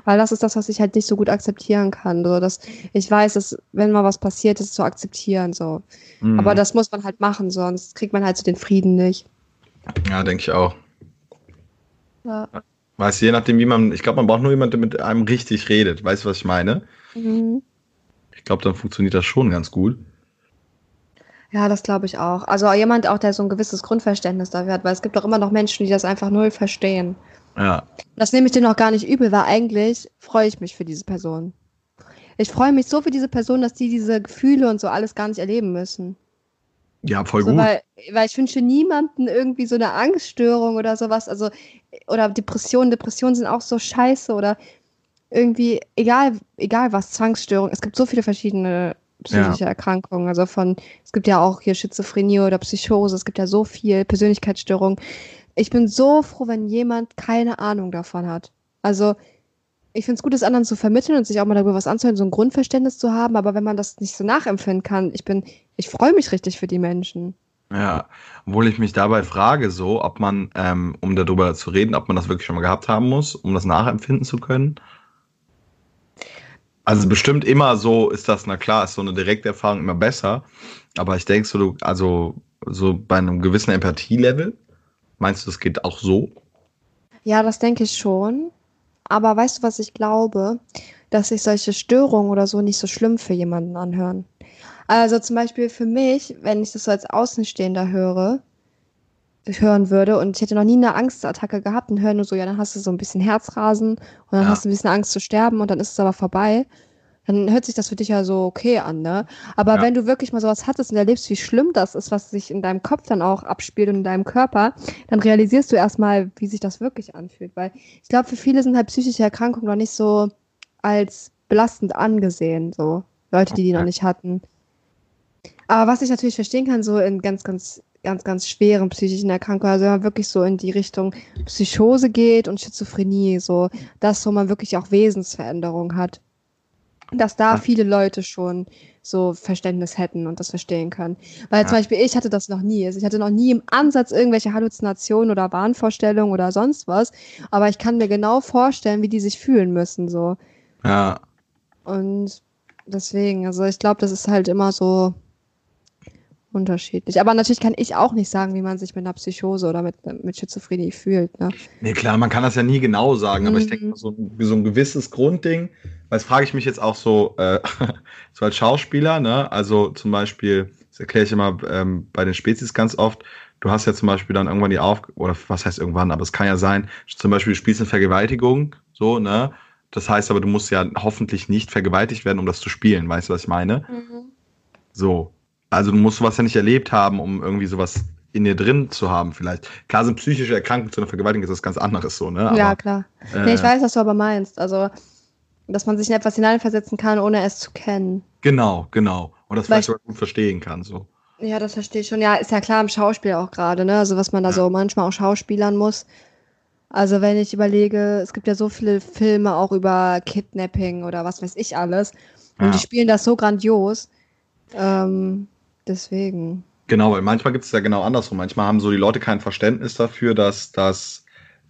[SPEAKER 1] Weil das ist das, was ich halt nicht so gut akzeptieren kann. So, dass ich weiß, dass wenn mal was passiert, ist zu akzeptieren. So. Mhm. Aber das muss man halt machen, sonst kriegt man halt so den Frieden nicht.
[SPEAKER 2] Ja, denke ich auch.
[SPEAKER 1] Ja.
[SPEAKER 2] Weißt du, je nachdem, wie man, ich glaube, man braucht nur jemanden, der mit einem richtig redet. Weißt du, was ich meine?
[SPEAKER 1] Mhm.
[SPEAKER 2] Ich glaube, dann funktioniert das schon ganz gut.
[SPEAKER 1] Ja, das glaube ich auch. Also jemand auch, der so ein gewisses Grundverständnis dafür hat, weil es gibt auch immer noch Menschen, die das einfach null verstehen.
[SPEAKER 2] Ja.
[SPEAKER 1] Das nehme ich dir noch gar nicht übel, weil eigentlich freue ich mich für diese Person. Ich freue mich so für diese Person, dass die diese Gefühle und so alles gar nicht erleben müssen.
[SPEAKER 2] Ja, voll
[SPEAKER 1] so,
[SPEAKER 2] gut.
[SPEAKER 1] Weil, weil ich wünsche niemanden irgendwie so eine Angststörung oder sowas, also oder Depressionen. Depressionen sind auch so scheiße oder irgendwie, egal, egal was, Zwangsstörung. Es gibt so viele verschiedene psychische ja. Erkrankungen. Also von, es gibt ja auch hier Schizophrenie oder Psychose, es gibt ja so viel Persönlichkeitsstörungen ich bin so froh, wenn jemand keine Ahnung davon hat. Also, ich finde es gut, es anderen zu vermitteln und sich auch mal darüber was anzuhören, so ein Grundverständnis zu haben, aber wenn man das nicht so nachempfinden kann, ich bin, ich freue mich richtig für die Menschen.
[SPEAKER 2] Ja, obwohl ich mich dabei frage, so, ob man, ähm, um darüber zu reden, ob man das wirklich schon mal gehabt haben muss, um das nachempfinden zu können. Also bestimmt immer so ist das, na klar, ist so eine direkte Erfahrung immer besser. Aber ich denke so, du, also so bei einem gewissen Empathie-Level, meinst du, das geht auch so?
[SPEAKER 1] Ja, das denke ich schon. Aber weißt du, was ich glaube? Dass sich solche Störungen oder so nicht so schlimm für jemanden anhören. Also zum Beispiel für mich, wenn ich das so als Außenstehender höre, hören würde und ich hätte noch nie eine Angstattacke gehabt und höre nur so, ja, dann hast du so ein bisschen Herzrasen und dann
[SPEAKER 2] Ja.
[SPEAKER 1] hast du ein bisschen Angst zu sterben und dann ist es aber vorbei. Dann hört sich das für dich ja so okay an, ne? Aber
[SPEAKER 2] Ja.
[SPEAKER 1] wenn du wirklich mal sowas hattest und erlebst, wie schlimm das ist, was sich in deinem Kopf dann auch abspielt und in deinem Körper, dann realisierst du erstmal, wie sich das wirklich anfühlt. Weil ich glaube, für viele sind halt psychische Erkrankungen noch nicht so als belastend angesehen, so Leute, die die noch
[SPEAKER 2] Okay.
[SPEAKER 1] nicht hatten. Aber was ich natürlich verstehen kann, so in ganz, ganz, ganz, ganz schweren psychischen Erkrankungen, also wenn man wirklich so in die Richtung Psychose geht und Schizophrenie, so das, wo man wirklich auch Wesensveränderung hat, dass da
[SPEAKER 2] Ja.
[SPEAKER 1] viele Leute schon so Verständnis hätten und das verstehen können. Weil zum
[SPEAKER 2] Ja.
[SPEAKER 1] Beispiel ich hatte das noch nie. Also ich hatte noch nie im Ansatz irgendwelche Halluzinationen oder Wahnvorstellungen oder sonst was. Aber ich kann mir genau vorstellen, wie die sich fühlen müssen, so.
[SPEAKER 2] Ja,
[SPEAKER 1] Und deswegen, also ich glaube, das ist halt immer so unterschiedlich. Aber natürlich kann ich auch nicht sagen, wie man sich mit einer Psychose oder mit, mit Schizophrenie fühlt. Ne?
[SPEAKER 2] nee, klar, man kann das ja nie genau sagen, aber ich
[SPEAKER 1] Mhm.
[SPEAKER 2] denke mal, so, ein- so ein gewisses Grundding, weil das frage ich mich jetzt auch so, äh, so als Schauspieler, ne? Also zum Beispiel, das erkläre ich immer ähm, bei den Spezies ganz oft, du hast ja zum Beispiel dann irgendwann die Auf, oder was heißt irgendwann, aber es kann ja sein, zum Beispiel du spielst eine Vergewaltigung, so, ne? Das heißt aber, du musst ja hoffentlich nicht vergewaltigt werden, um das zu spielen, weißt du, was ich meine? So. Also du musst sowas ja nicht erlebt haben, um irgendwie sowas in dir drin zu haben, vielleicht. Klar sind psychische Erkrankungen zu einer Vergewaltigung ist was ganz anderes so, ne?
[SPEAKER 1] ja,
[SPEAKER 2] Aber,
[SPEAKER 1] klar.
[SPEAKER 2] äh,
[SPEAKER 1] Nee, ich weiß, was du aber meinst. Also, dass man sich in etwas hineinversetzen kann, ohne es zu kennen.
[SPEAKER 2] Genau, genau. Und das
[SPEAKER 1] Weil
[SPEAKER 2] vielleicht sogar gut verstehen kann. So.
[SPEAKER 1] Ja, das verstehe ich schon. Ja, ist ja klar im Schauspiel auch gerade, ne? Also was man da
[SPEAKER 2] Ja.
[SPEAKER 1] so manchmal auch schauspielern muss. Also wenn ich überlege, es gibt ja so viele Filme auch über Kidnapping oder was weiß ich alles. Und
[SPEAKER 2] Ja.
[SPEAKER 1] die spielen das so grandios. Ähm, deswegen.
[SPEAKER 2] Genau, weil manchmal gibt es ja genau andersrum. Manchmal haben so die Leute kein Verständnis dafür, dass das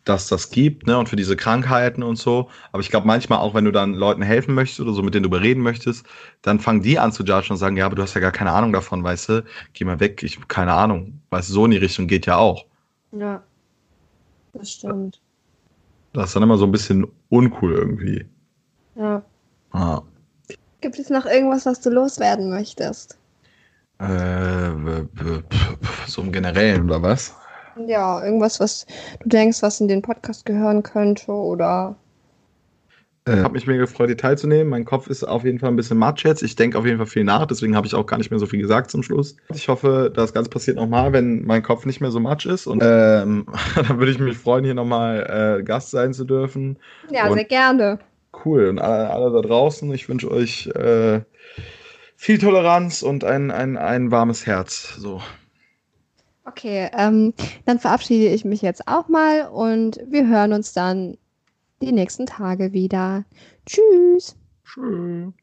[SPEAKER 2] dass das gibt, ne, und für diese Krankheiten und so. Aber ich glaube, manchmal auch, wenn du dann Leuten helfen möchtest oder so, mit denen du überreden möchtest, dann fangen die an zu judgen und sagen, ja, aber du hast ja gar keine Ahnung davon, weißt du, geh mal weg, ich hab keine Ahnung. Weißt du, so in die Richtung geht ja auch.
[SPEAKER 1] Ja. Das stimmt.
[SPEAKER 2] Das ist dann immer so ein bisschen uncool irgendwie.
[SPEAKER 1] Ja.
[SPEAKER 2] Ah.
[SPEAKER 1] Gibt es noch irgendwas, was du loswerden möchtest?
[SPEAKER 2] Äh, so im Generellen, oder was?
[SPEAKER 1] Ja, irgendwas, was du denkst, was in den Podcast gehören könnte oder.
[SPEAKER 2] Äh, habe mich mega gefreut, hier teilzunehmen. Mein Kopf ist auf jeden Fall ein bisschen matsch jetzt. Ich denke auf jeden Fall viel nach, deswegen habe ich auch gar nicht mehr so viel gesagt zum Schluss. Ich hoffe, das Ganze passiert nochmal, wenn mein Kopf nicht mehr so matsch ist. Und ähm, dann würde ich mich freuen, hier nochmal äh, Gast sein zu dürfen.
[SPEAKER 1] Ja,
[SPEAKER 2] Und-
[SPEAKER 1] sehr gerne.
[SPEAKER 2] Cool. Und alle, alle da draußen, ich wünsche euch äh, viel Toleranz und ein, ein, ein warmes Herz. So.
[SPEAKER 1] Okay, ähm, dann verabschiede ich mich jetzt auch mal und wir hören uns dann die nächsten Tage wieder. Tschüss.
[SPEAKER 2] Tschüss.